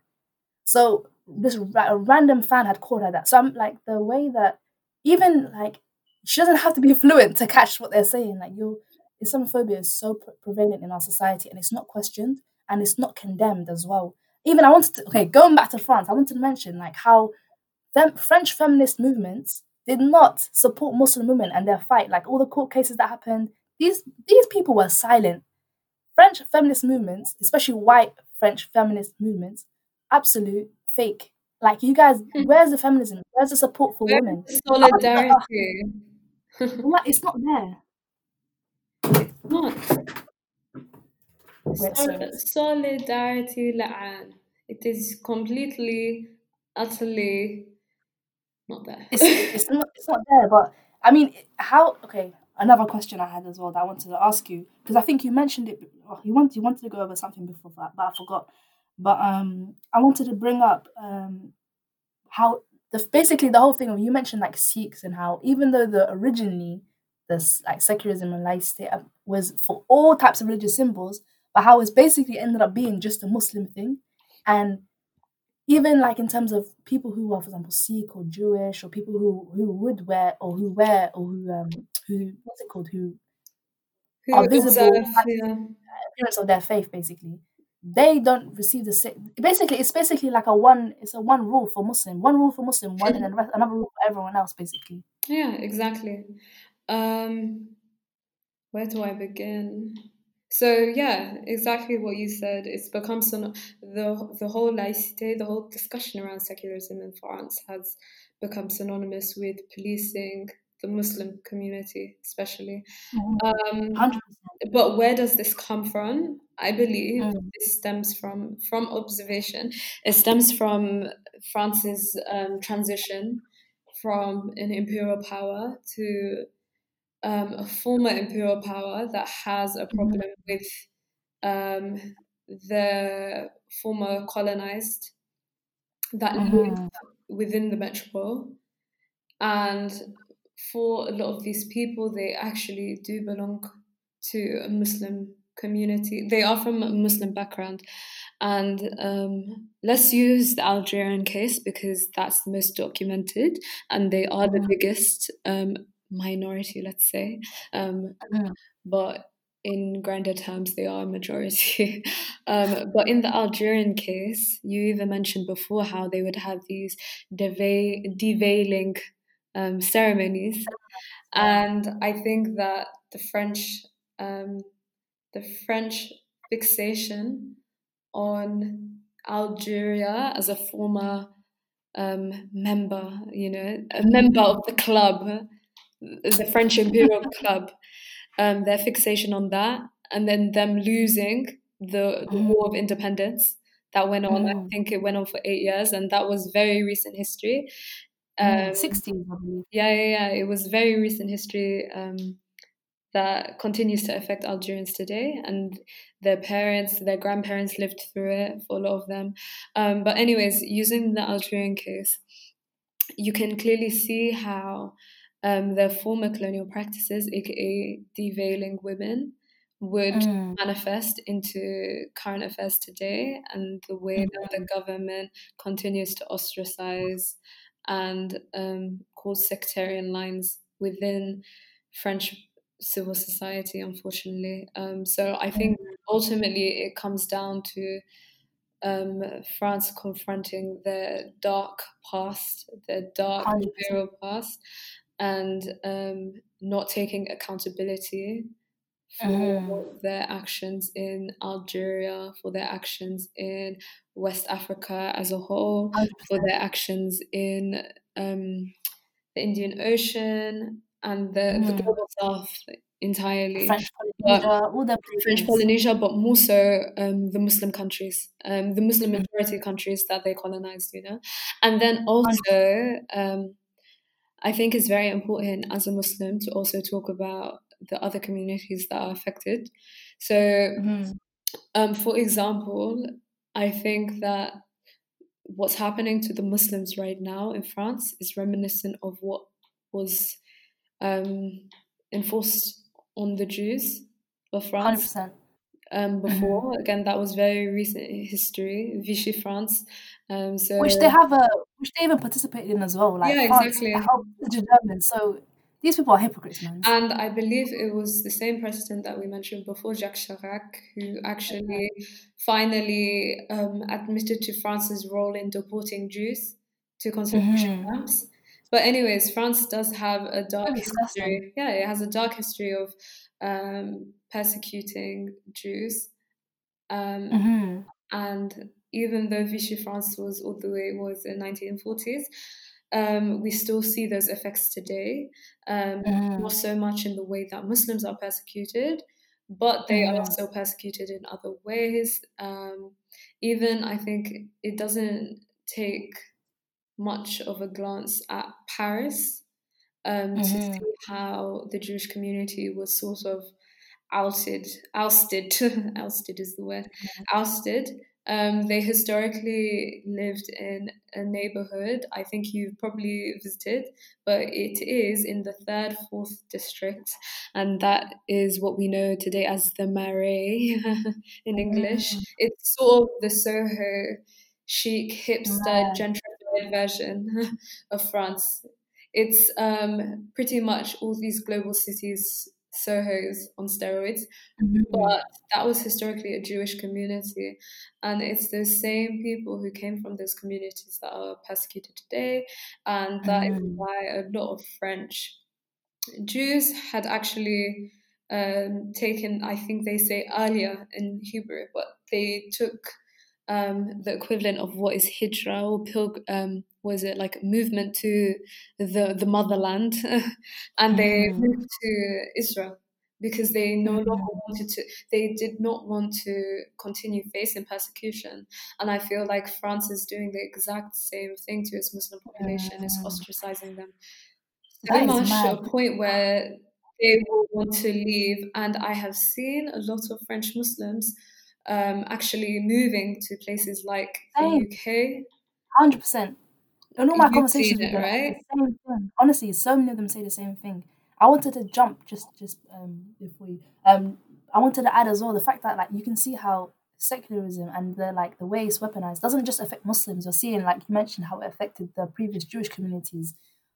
So this ra- a random fan had called her that. So I'm like the way that even like she doesn't have to be fluent to catch what they're saying. Like you, Islamophobia is so pre- prevalent in our society, and it's not questioned and it's not condemned as well. Even I wanted to okay, going back to France, I wanted to mention like how fem- French feminist movements did not support Muslim women and their fight. Like all the court cases that happened, these these people were silent. French feminist movements, especially white French feminist movements, absolute fake. Like you guys, where's the feminism? Where's the support for Where's women? solidarity? It's not there. Not. Solidarity la'an. It is completely, utterly not there. It's it's not it's not there. But I mean, how? Okay, another question I had as well that I wanted to ask you because I think you mentioned it. well, You wanted you wanted to go over something before that, but I forgot. But um, I wanted to bring up um how the basically the whole thing of you mentioned like Sikhs and how even though the originally this like secularism and laicity uh, was for all types of religious symbols, but how it's basically ended up being just a Muslim thing, and even like in terms of people who are, for example, Sikh or Jewish or people who who would wear or who wear or who um who what's it called who Who are visible observe, yeah. appearance of their faith basically they don't receive the same basically it's basically like a one it's a one rule for muslim one rule for muslim one and then rest, another rule for everyone else basically Yeah, exactly. Um, where do I begin? So yeah, exactly what you said. It's become so the the whole laïcité, the whole discussion around secularism in France has become synonymous with policing the Muslim community, especially. Um, 100% but where does this come from? I believe Mm. this stems from from observation. It stems from France's um, transition from an imperial power to um, a former imperial power that has a problem with um, the former colonized that live Mhm. within the metropole. And for a lot of these people, they actually do belong to a Muslim community. They are from a Muslim background. And um, let's use the Algerian case because that's the most documented and they are the Mhm. biggest um, minority, let's say. Um, Mhm. but in grander terms, they are a majority. um, but in the Algerian case, you even mentioned before how they would have these deva- deveiling um, ceremonies. And I think that the French, um, the French fixation on Algeria as a former um, member, you know, a member of the club, the French Imperial Club, um, their fixation on that, and then them losing the, the War of Independence that went on. I Mm. think it went on for eight years, and that was very recent history. Mm, Um, 60s, I yeah, yeah, yeah. It was very recent history um, that continues to affect Algerians today, and their parents, their grandparents lived through it for a lot of them. Um, but anyways, using the Algerian case, you can clearly see how um, their former colonial practices, aka deveiling women, would Mm. manifest into current affairs today and the way that the government continues to ostracize and um, cause sectarian lines within French civil society, unfortunately. Um, so I think ultimately it comes down to um, France confronting their dark past, their dark 100%. imperial past, and um, not taking accountability for Mhm. their actions in Algeria, for their actions in West Africa as a whole, for their actions in um, the Indian Ocean and the, the Mm. global south entirely. French But- Polynesia, all the French. Polynesia, but more so um, the Muslim countries, um, the Muslim Mm. majority countries that they colonized, you know. And then also, um, I think it's very important as a Muslim to also talk about the other communities that are affected. So, Mhm. um, for example, I think that what's happening to the Muslims right now in France is reminiscent of what was um, enforced on the Jews of France 100%. Um, before. Again, that was very recent history, Vichy France. Um, so Which they have a, which they even participated in as well. Like Yeah, France exactly. the Germans. So these people are hypocrites, man. And I believe it was the same president that we mentioned before, Jacques Chirac, who actually finally um, admitted to France's role in deporting Jews to concentration Mhm. camps. But anyways, France does have a dark history. Yeah, it has a dark history of um, persecuting Jews. Um, Mhm. and even though Vichy France was all the way it was in 1940s, um, we still see those effects today. Um, Mhm. Not so much in the way that Muslims are persecuted, but they are Mhm. also persecuted in other ways. Um, even I think it doesn't take much of a glance at Paris um, to Mhm. see how the Jewish community was sort of ousted, ousted, ousted is the word, ousted. Um, they historically lived in a neighborhood. I think you've probably visited, but it is in the third, fourth district, and that is what we know today as the Marais in English. Mm. It's sort of the Soho chic, hipster, gentrified version of France. It's um, pretty much all these global cities, Sohos on steroids, Mhm. but that was historically a Jewish community. And it's those same people who came from those communities that are persecuted today. And that is Mm. why a lot of French Jews had actually um, taken, I think they say aliyah in Hebrew, but they took um, the equivalent of what is hijra or pilg, um, was it like movement to the, the motherland, and they Mhm. moved to Israel because they no Mhm. longer wanted to, they did not want to continue facing persecution. And I feel like France is doing the exact same thing to its Muslim population, it's Mm. ostracizing them so is much to a point where they will want to leave. And I have seen a lot of French Muslims um, actually moving to places like the UK. Hundred percent. In all my conversations it, them, right? same. Honestly, so many of them say the same thing. I wanted to jump just just um before you um I wanted to add as well the fact that like you can see how secularism and the like the way it's weaponized doesn't just affect Muslims. You're seeing like you mentioned how it affected the previous Jewish communities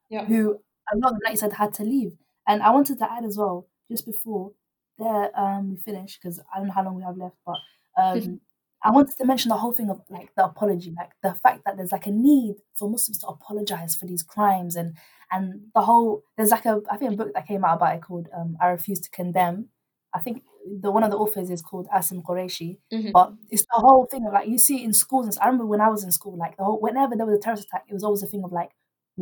Yeah. who a lot of them, like you said, had to leave. And I wanted to add as well, just before there um we finish, because I don't know how long we have left, but um I wanted to mention the whole thing of like the apology, like the fact that there's like a need for Muslims to apologize for these crimes and and the whole there's like a I think a book that came out about it called um, I Refuse to Condemn. I think the one of the authors is called Asim Qureshi. Mhm. But it's the whole thing of like you see in schools. And I remember when I was in school, like the whole whenever there was a terrorist attack, it was always a thing of like,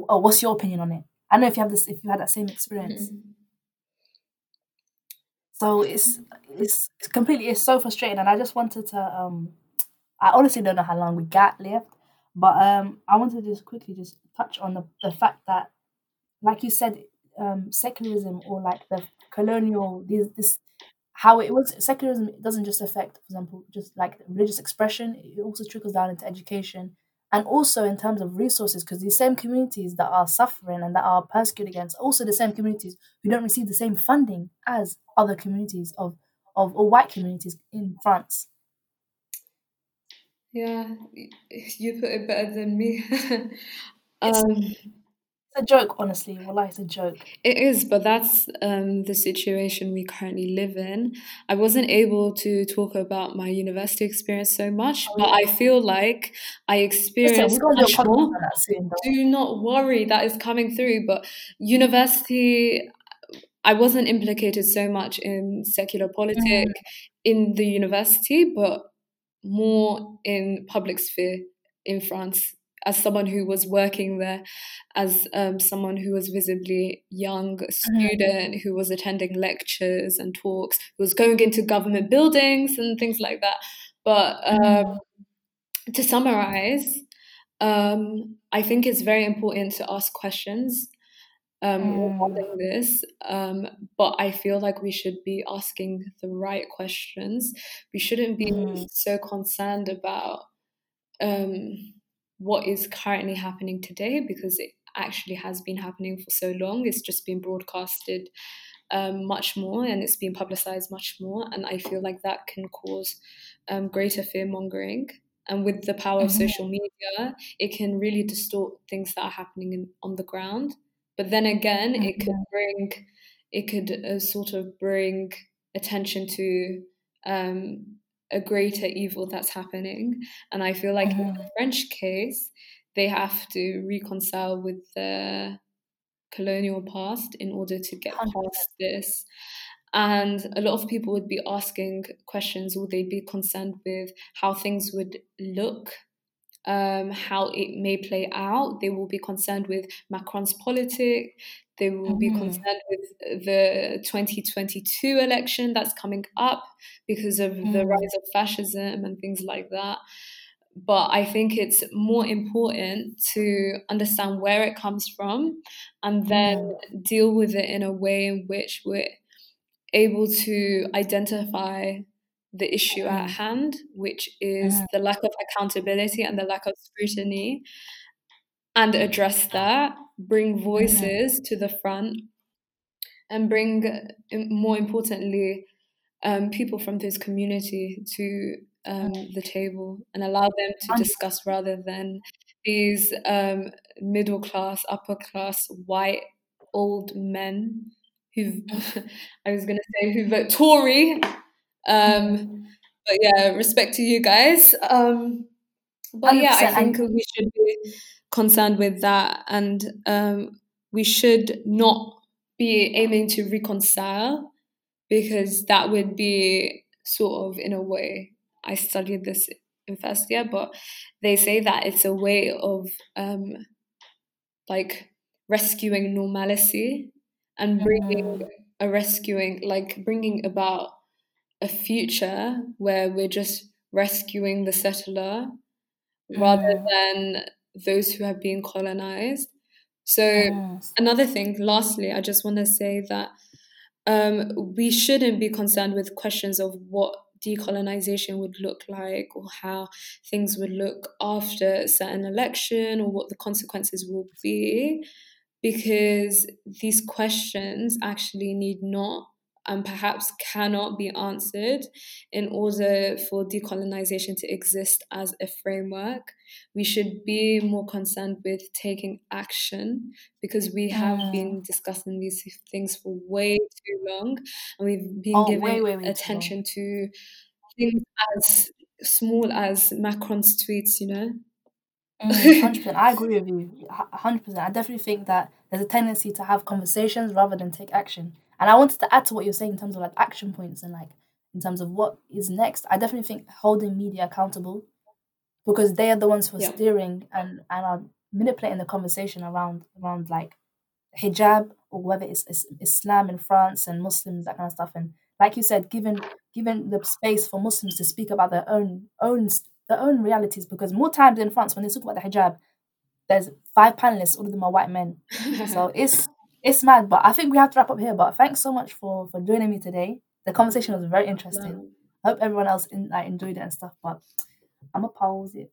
oh, what's your opinion on it? I don't know if you have this, if you had that same experience. Mhm. So it's it's completely it's so frustrating, and I just wanted to um, I honestly don't know how long we got left, but um, I wanted to just quickly just touch on the the fact that, like you said, um, secularism or like the colonial this this how it was secularism doesn't just affect, for example, just like religious expression. It also trickles down into education and also in terms of resources, because these same communities that are suffering and that are persecuted against, also the same communities who don't receive the same funding as other communities of of or white communities in France. Yeah, you put it better than me. um, it's a joke, honestly. Wallah, it's a joke. It is, but that's um, the situation we currently live in. I wasn't able to talk about my university experience so much, oh, but I feel like I experienced much more. Soon, Do not worry, that is coming through. But university, I wasn't implicated so much in secular politics mm. in the university, but more in public sphere in France as someone who was working there, as um, someone who was visibly young mm-hmm. student who was attending lectures and talks, who was going into government buildings and things like that. But um, mm. to summarize, um, I think it's very important to ask questions um, mm. regarding this. Um, but I feel like we should be asking the right questions. We shouldn't be mm. so concerned about um, what is currently happening today because it actually has been happening for so long. It's just been broadcasted um, much more and it's been publicized much more. And I feel like that can cause um, greater fear mongering. And with the power mm-hmm. of social media, it can really distort things that are happening in, on the ground. But then again, mm-hmm. it could mm-hmm. bring, it could uh, sort of bring attention to um, a greater evil that's happening. And I feel like mm-hmm. in the French case, they have to reconcile with the colonial past in order to get past this. And a lot of people would be asking questions, would they'd be concerned with how things would look um, how it may play out. They will be concerned with Macron's politics. They will be mm-hmm. concerned with the 2022 election that's coming up because of mm. the rise of fascism and things like that. But I think it's more important to understand where it comes from and then mm. deal with it in a way in which we're able to identify the issue at hand, which is the lack of accountability and the lack of scrutiny, and address that, bring mm. voices to the front, and bring, more importantly, um, people from this community to um, the table and allow them to discuss rather than these um, middle class, upper class, white, old men who I was going to say who vote Tory. Um, but yeah, respect to you guys. Um, but yeah, I think we should be concerned with that, and um, we should not be aiming to reconcile because that would be sort of in a way. I studied this in first year, but they say that it's a way of um, like rescuing normalcy and bringing mm. a rescuing, like bringing about a future where we're just rescuing the settler mm. rather than those who have been colonized. So, yes. another thing, lastly, I just want to say that um, we shouldn't be concerned with questions of what decolonization would look like or how things would look after a certain election or what the consequences will be because these questions actually need not and perhaps cannot be answered in order for decolonization to exist as a framework. We should be more concerned with taking action because we have mm. been discussing these things for way too long and we've been oh, giving way, way, way attention to things as small as Macron's tweets, you know. Mm, 100%. I agree with you. 100%. I definitely think that there's a tendency to have conversations rather than take action. And I wanted to add to what you're saying in terms of like action points and like in terms of what is next. I definitely think holding media accountable because they are the ones who are yeah. steering and, and are manipulating the conversation around around like hijab or whether it's, it's Islam in France and Muslims that kind of stuff and like you said, given given the space for Muslims to speak about their own own their own realities. Because more times in France, when they talk about the hijab, there's five panelists, all of them are white men. so it's it's mad. But I think we have to wrap up here. But thanks so much for for joining me today. The conversation was very interesting. I hope everyone else in, like enjoyed it and stuff. But I'm gonna pause it.